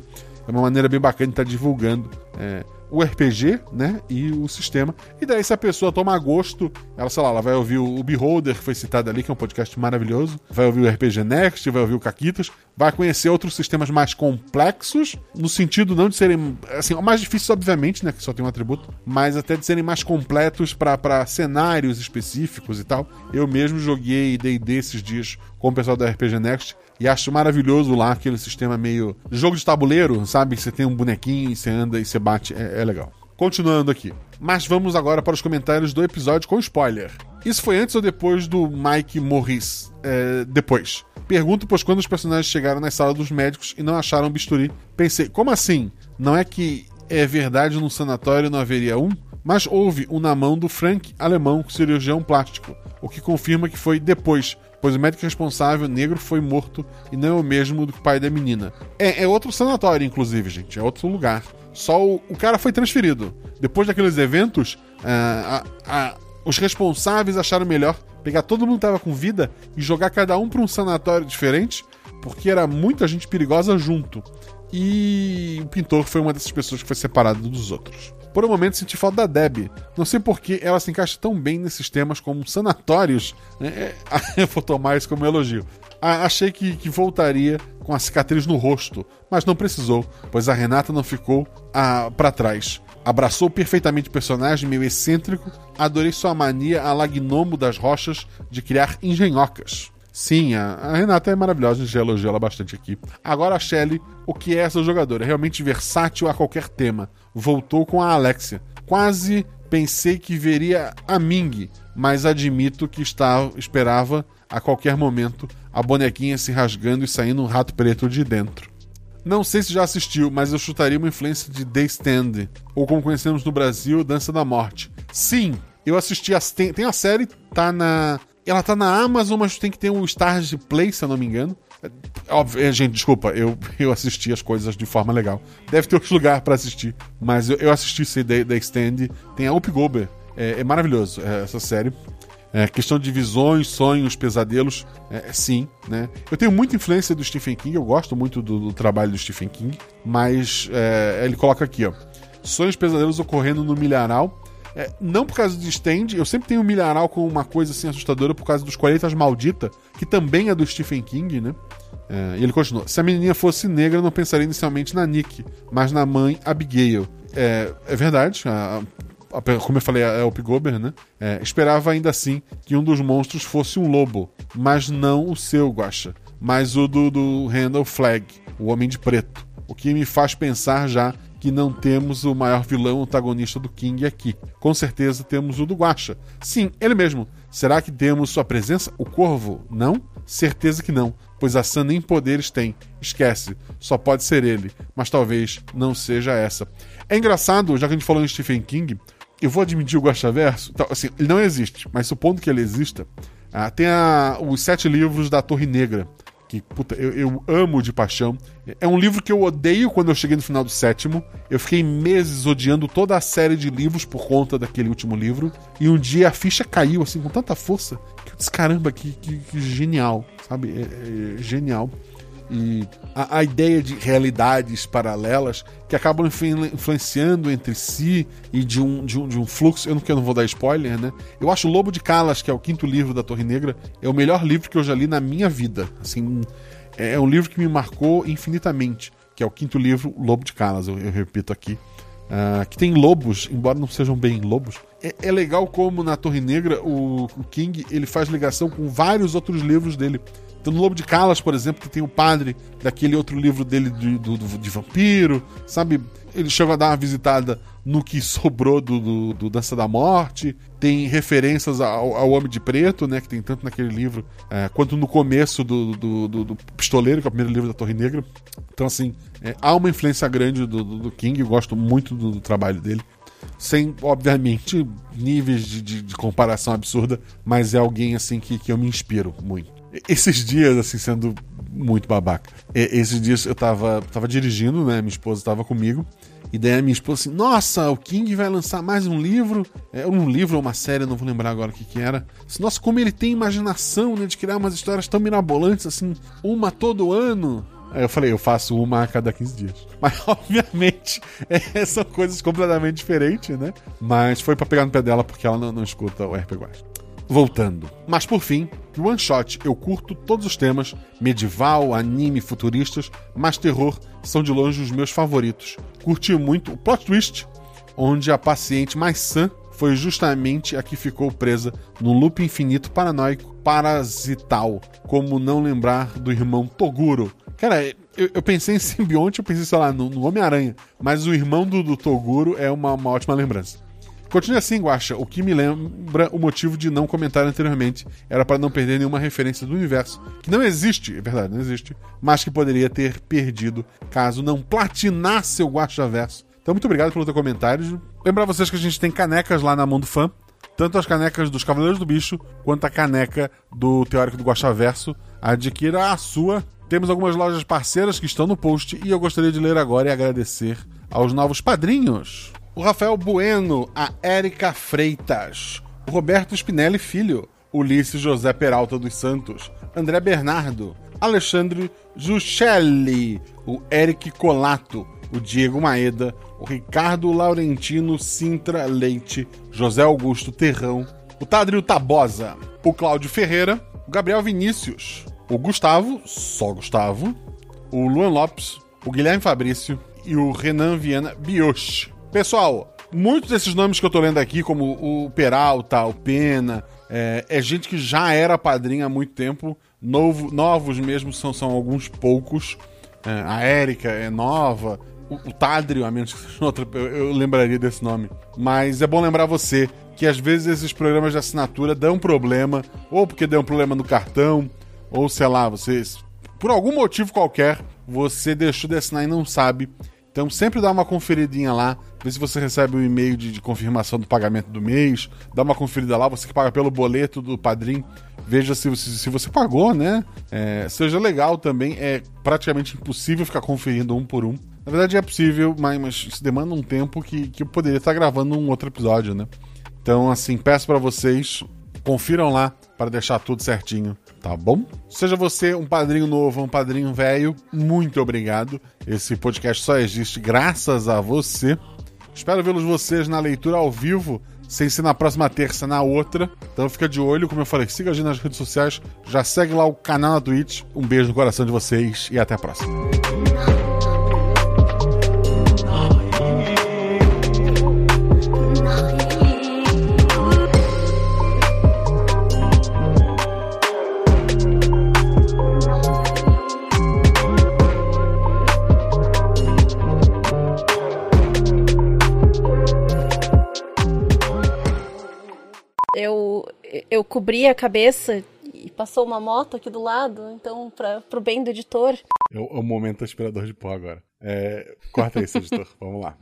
É uma maneira bem bacana de estar tá divulgando é, o RPG, né? E o sistema. E daí, se a pessoa toma gosto, ela, sei lá, ela vai ouvir o Beholder, que foi citado ali, que é um podcast maravilhoso. Vai ouvir o RPG Next, vai ouvir o Caquitas. Vai conhecer outros sistemas mais complexos, no sentido não de serem. Assim, mais difíceis, obviamente, né? Que só tem um atributo, mas até de serem mais completos para cenários específicos e tal. Eu mesmo joguei DD esses dias com o pessoal da RPG Next e acho maravilhoso lá aquele sistema meio jogo de tabuleiro, sabe? Você tem um bonequinho e você anda e você bate. É, é legal. Continuando aqui. Mas vamos agora para os comentários do episódio com spoiler. Isso foi antes ou depois do Mike Morris? É, depois. Pergunto, pois quando os personagens chegaram na sala dos médicos e não acharam bisturi, pensei, como assim? Não é que é verdade num sanatório não haveria um? Mas houve um na mão do Frank, alemão, cirurgião plástico, o que confirma que foi depois, pois o médico responsável negro foi morto e não é o mesmo do que o pai da menina. É, é outro sanatório, inclusive, gente, é outro lugar. Só o, o cara foi transferido. Depois daqueles eventos, é, a, a, os responsáveis acharam melhor pegar todo mundo que tava com vida e jogar cada um para um sanatório diferente, porque era muita gente perigosa junto. E o pintor foi uma dessas pessoas que foi separado dos outros. Por um momento senti falta da Deb. Não sei por que ela se encaixa tão bem nesses temas como sanatórios. Né? <laughs> Eu vou tomar isso como elogio. achei que, que voltaria com a cicatriz no rosto, mas não precisou, pois a Renata não ficou ah, para trás. Abraçou perfeitamente o personagem, meio excêntrico. Adorei sua mania a Lagnomo das Rochas de criar engenhocas. Sim, a, Renata é maravilhosa, a gente já elogiou ela bastante aqui. Agora a Shelly, o que é essa jogadora? É realmente versátil a qualquer tema. Voltou com a Alexia. Quase pensei que veria a Ming, mas admito que estava, esperava a qualquer momento a bonequinha se rasgando e saindo um rato preto de dentro. Não sei se já assistiu, mas eu chutaria uma influência de The Stand, ou como conhecemos no Brasil, Dança da Morte. Sim, eu assisti. A, tem, tem a série, tá na. Ela tá na Amazon, mas tem que ter o Stars Play, se eu não me engano. É, óbvio, é, gente, desculpa, eu, <laughs> eu assisti as coisas de forma legal. Deve ter outro lugar para assistir, mas eu, eu assisti esse The, The Stand. Tem a Up Gober. É, é maravilhoso é, essa série. É, questão de visões, sonhos, pesadelos, é, sim, né? Eu tenho muita influência do Stephen King, eu gosto muito do, do trabalho do Stephen King, mas é, ele coloca aqui, ó, sonhos pesadelos ocorrendo no milharal, é, não por causa de Stand, eu sempre tenho o milharal como uma coisa assim assustadora por causa dos Colheitas Maldita, que também é do Stephen King, né? É, e ele continua: Se a menininha fosse negra, não pensaria inicialmente na Nick, mas na mãe Abigail. É, é verdade, a, como eu falei, é o Pigober, né? É, esperava ainda assim que um dos monstros fosse um lobo, mas não o seu, Guacha, mas o do, do Randall Flag, o Homem de Preto. O que me faz pensar já que não temos o maior vilão antagonista do King aqui. Com certeza temos o do Guacha. Sim, ele mesmo. Será que temos sua presença? O Corvo? Não? Certeza que não, pois a Sam nem poderes tem. Esquece, só pode ser ele, mas talvez não seja essa. É engraçado, já que a gente falou em Stephen King, eu vou admitir o Guaxaverso, então, assim, ele não existe, mas supondo que ele exista, ah, tem a, os sete livros da Torre Negra, que puta, eu, eu, amo de paixão. É um livro que eu odeio quando eu cheguei no final do sétimo. Eu fiquei meses odiando toda a série de livros por conta daquele último livro. E um dia a ficha caiu assim com tanta força que eu disse: caramba, que, que, que genial, sabe? É, é, genial e a, a, ideia de realidades paralelas que acabam influenciando entre si e de um, de um, de um fluxo. Eu não, eu não vou dar spoiler, né? Eu acho Lobo de Calas, que é o quinto livro da Torre Negra, é o melhor livro que eu já li na minha vida. Assim, é, é um livro que me marcou infinitamente, que é o quinto livro, Lobo de Calas, eu, eu repito aqui. Uh, que tem lobos, embora não sejam bem lobos. É, é legal como na Torre Negra o, o King ele faz ligação com vários outros livros dele. No Lobo de Calas, por exemplo, que tem o padre daquele outro livro dele de, do, de vampiro, sabe? Ele chegou a dar uma visitada no que sobrou do, do, do Dança da Morte. Tem referências ao, ao, Homem de Preto, né? Que tem tanto naquele livro, é, quanto no começo do, do, do, Pistoleiro, que é o primeiro livro da Torre Negra. Então, assim, é, há uma influência grande do, do, King, eu gosto muito do, do trabalho dele sem, obviamente, níveis de, de, de, comparação absurda, mas é alguém assim que, que eu me inspiro muito. Esses dias, assim, sendo muito babaca. Esses dias eu tava, tava dirigindo, né? Minha esposa tava comigo. E daí a minha esposa assim, nossa, o King vai lançar mais um livro. É um livro ou uma série, não vou lembrar agora o que que era. Nossa, como ele tem imaginação, né? De criar umas histórias tão mirabolantes, assim, uma todo ano. Aí eu falei, eu faço uma a cada 15 dias. <laughs> Mas, obviamente, é, <laughs> são coisas completamente diferentes, né? Mas foi para pegar no pé dela porque ela não, não escuta o RP Guacha voltando. Mas por fim, One Shot eu curto todos os temas, medieval, anime, futuristas, mas terror são de longe os meus favoritos. Curti muito o plot twist, onde a paciente mais sã foi justamente a que ficou presa num loop infinito paranoico parasital. Como não lembrar do irmão Toguro? Cara, eu, eu pensei em <laughs> simbionte, eu pensei, sei lá, no, no Homem-Aranha. Mas o irmão do, do Toguro é uma, uma ótima lembrança. Continue assim, Guacha, o que me lembra o motivo de não comentar anteriormente. Era para não perder nenhuma referência do universo, que não existe, é verdade, não existe, mas que poderia ter perdido caso não platinasse o Guacha Verso. Então, muito obrigado pelo teu comentário. Lembrar vocês que a gente tem canecas lá na Mundo Fã, tanto as canecas dos Cavaleiros do Bicho, quanto a caneca do Teórico do Guacha Verso. Adquira a sua. Temos algumas lojas parceiras que estão no post e eu gostaria de ler agora e agradecer aos novos padrinhos o Rafael Bueno, a Érica Freitas, o Roberto Spinelli Filho, Ulisses José Peralta dos Santos, André Bernardo, Alexandre Juchelli, o Eric Colato, o Diego Maeda, o Ricardo Laurentino Sintra Leite, José Augusto Terrão, o Tadrio Tabosa, o Cláudio Ferreira, o Gabriel Vinícius, o Gustavo, só Gustavo, o Luan Lopes, o Guilherme Fabrício. E o Renan Viana Bioche. Pessoal, muitos desses nomes que eu tô lendo aqui, como o Peralta, o Pena, é, é gente que já era padrinha há muito tempo. Novo, novos mesmo são, são alguns poucos. É, a Érica é nova. O, o Tádrio, a menos que seja outra, eu, eu lembraria desse nome. Mas é bom lembrar você que às vezes esses programas de assinatura dão problema, ou porque deu um problema no cartão, ou sei lá, vocês por algum motivo qualquer, você deixou de assinar e não sabe. Então sempre dá uma conferidinha lá, vê se você recebe um e-mail de, de, confirmação do pagamento do mês, dá uma conferida lá, você que paga pelo boleto do padrinho, veja se, se, se você pagou, né? É, seja legal também, é praticamente impossível ficar conferindo um por um. Na verdade é possível, mas, mas isso demanda um tempo que, que eu poderia estar gravando um outro episódio, né? Então, assim, peço para vocês, confiram lá para deixar tudo certinho tá bom? Seja você um padrinho novo, um padrinho velho, muito obrigado. Esse podcast só existe graças a você. Espero vê-los vocês na leitura ao vivo, sem ser na próxima terça, na outra. Então fica de olho, como eu falei, siga a gente nas redes sociais, já segue lá o canal na Twitch. Um beijo no coração de vocês e até a próxima. Eu cobri a cabeça e passou uma moto aqui do lado, então, para pro bem do editor. É o, é o momento aspirador de pó agora. É, corta isso, editor. <laughs> Vamos lá.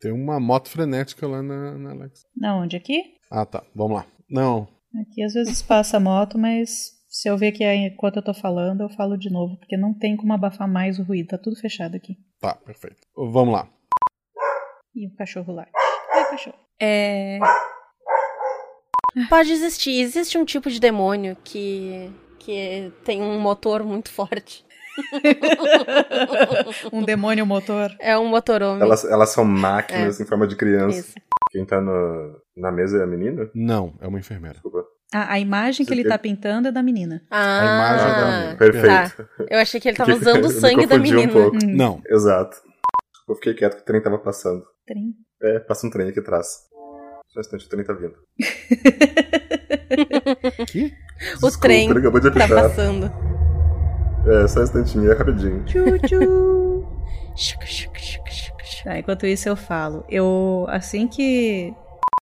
Tem uma moto frenética lá na, na Alexa. Na onde? Aqui? Ah, tá. Vamos lá. Não. Aqui às vezes passa a moto, mas se eu ver que é enquanto eu tô falando, eu falo de novo, porque não tem como abafar mais o ruído. Tá tudo fechado aqui. Tá, perfeito. Vamos lá. E o cachorro lá. Oi, cachorro. É. Pode existir. Existe um tipo de demônio que, que tem um motor muito forte. <laughs> um demônio motor. É um motorhome. Elas, elas são máquinas é. em forma de criança. Isso. Quem tá no, na mesa é a menina? Não, é uma enfermeira. Desculpa. a imagem que ele tá pintando é da menina. Ah, a imagem é da menina. Perfeito. Tá. Eu achei que ele tava usando <laughs> o sangue da menina. Um pouco. Hum. Não. Exato. Eu fiquei quieto que o trem tava passando. Trem? É, passa um trem aqui atrás. Só um instante, o trem tá vindo. <laughs> que? O trem, o trem tá passando. É, só um instantinho, é rapidinho. Tá, <laughs> enquanto isso eu falo. Eu, assim que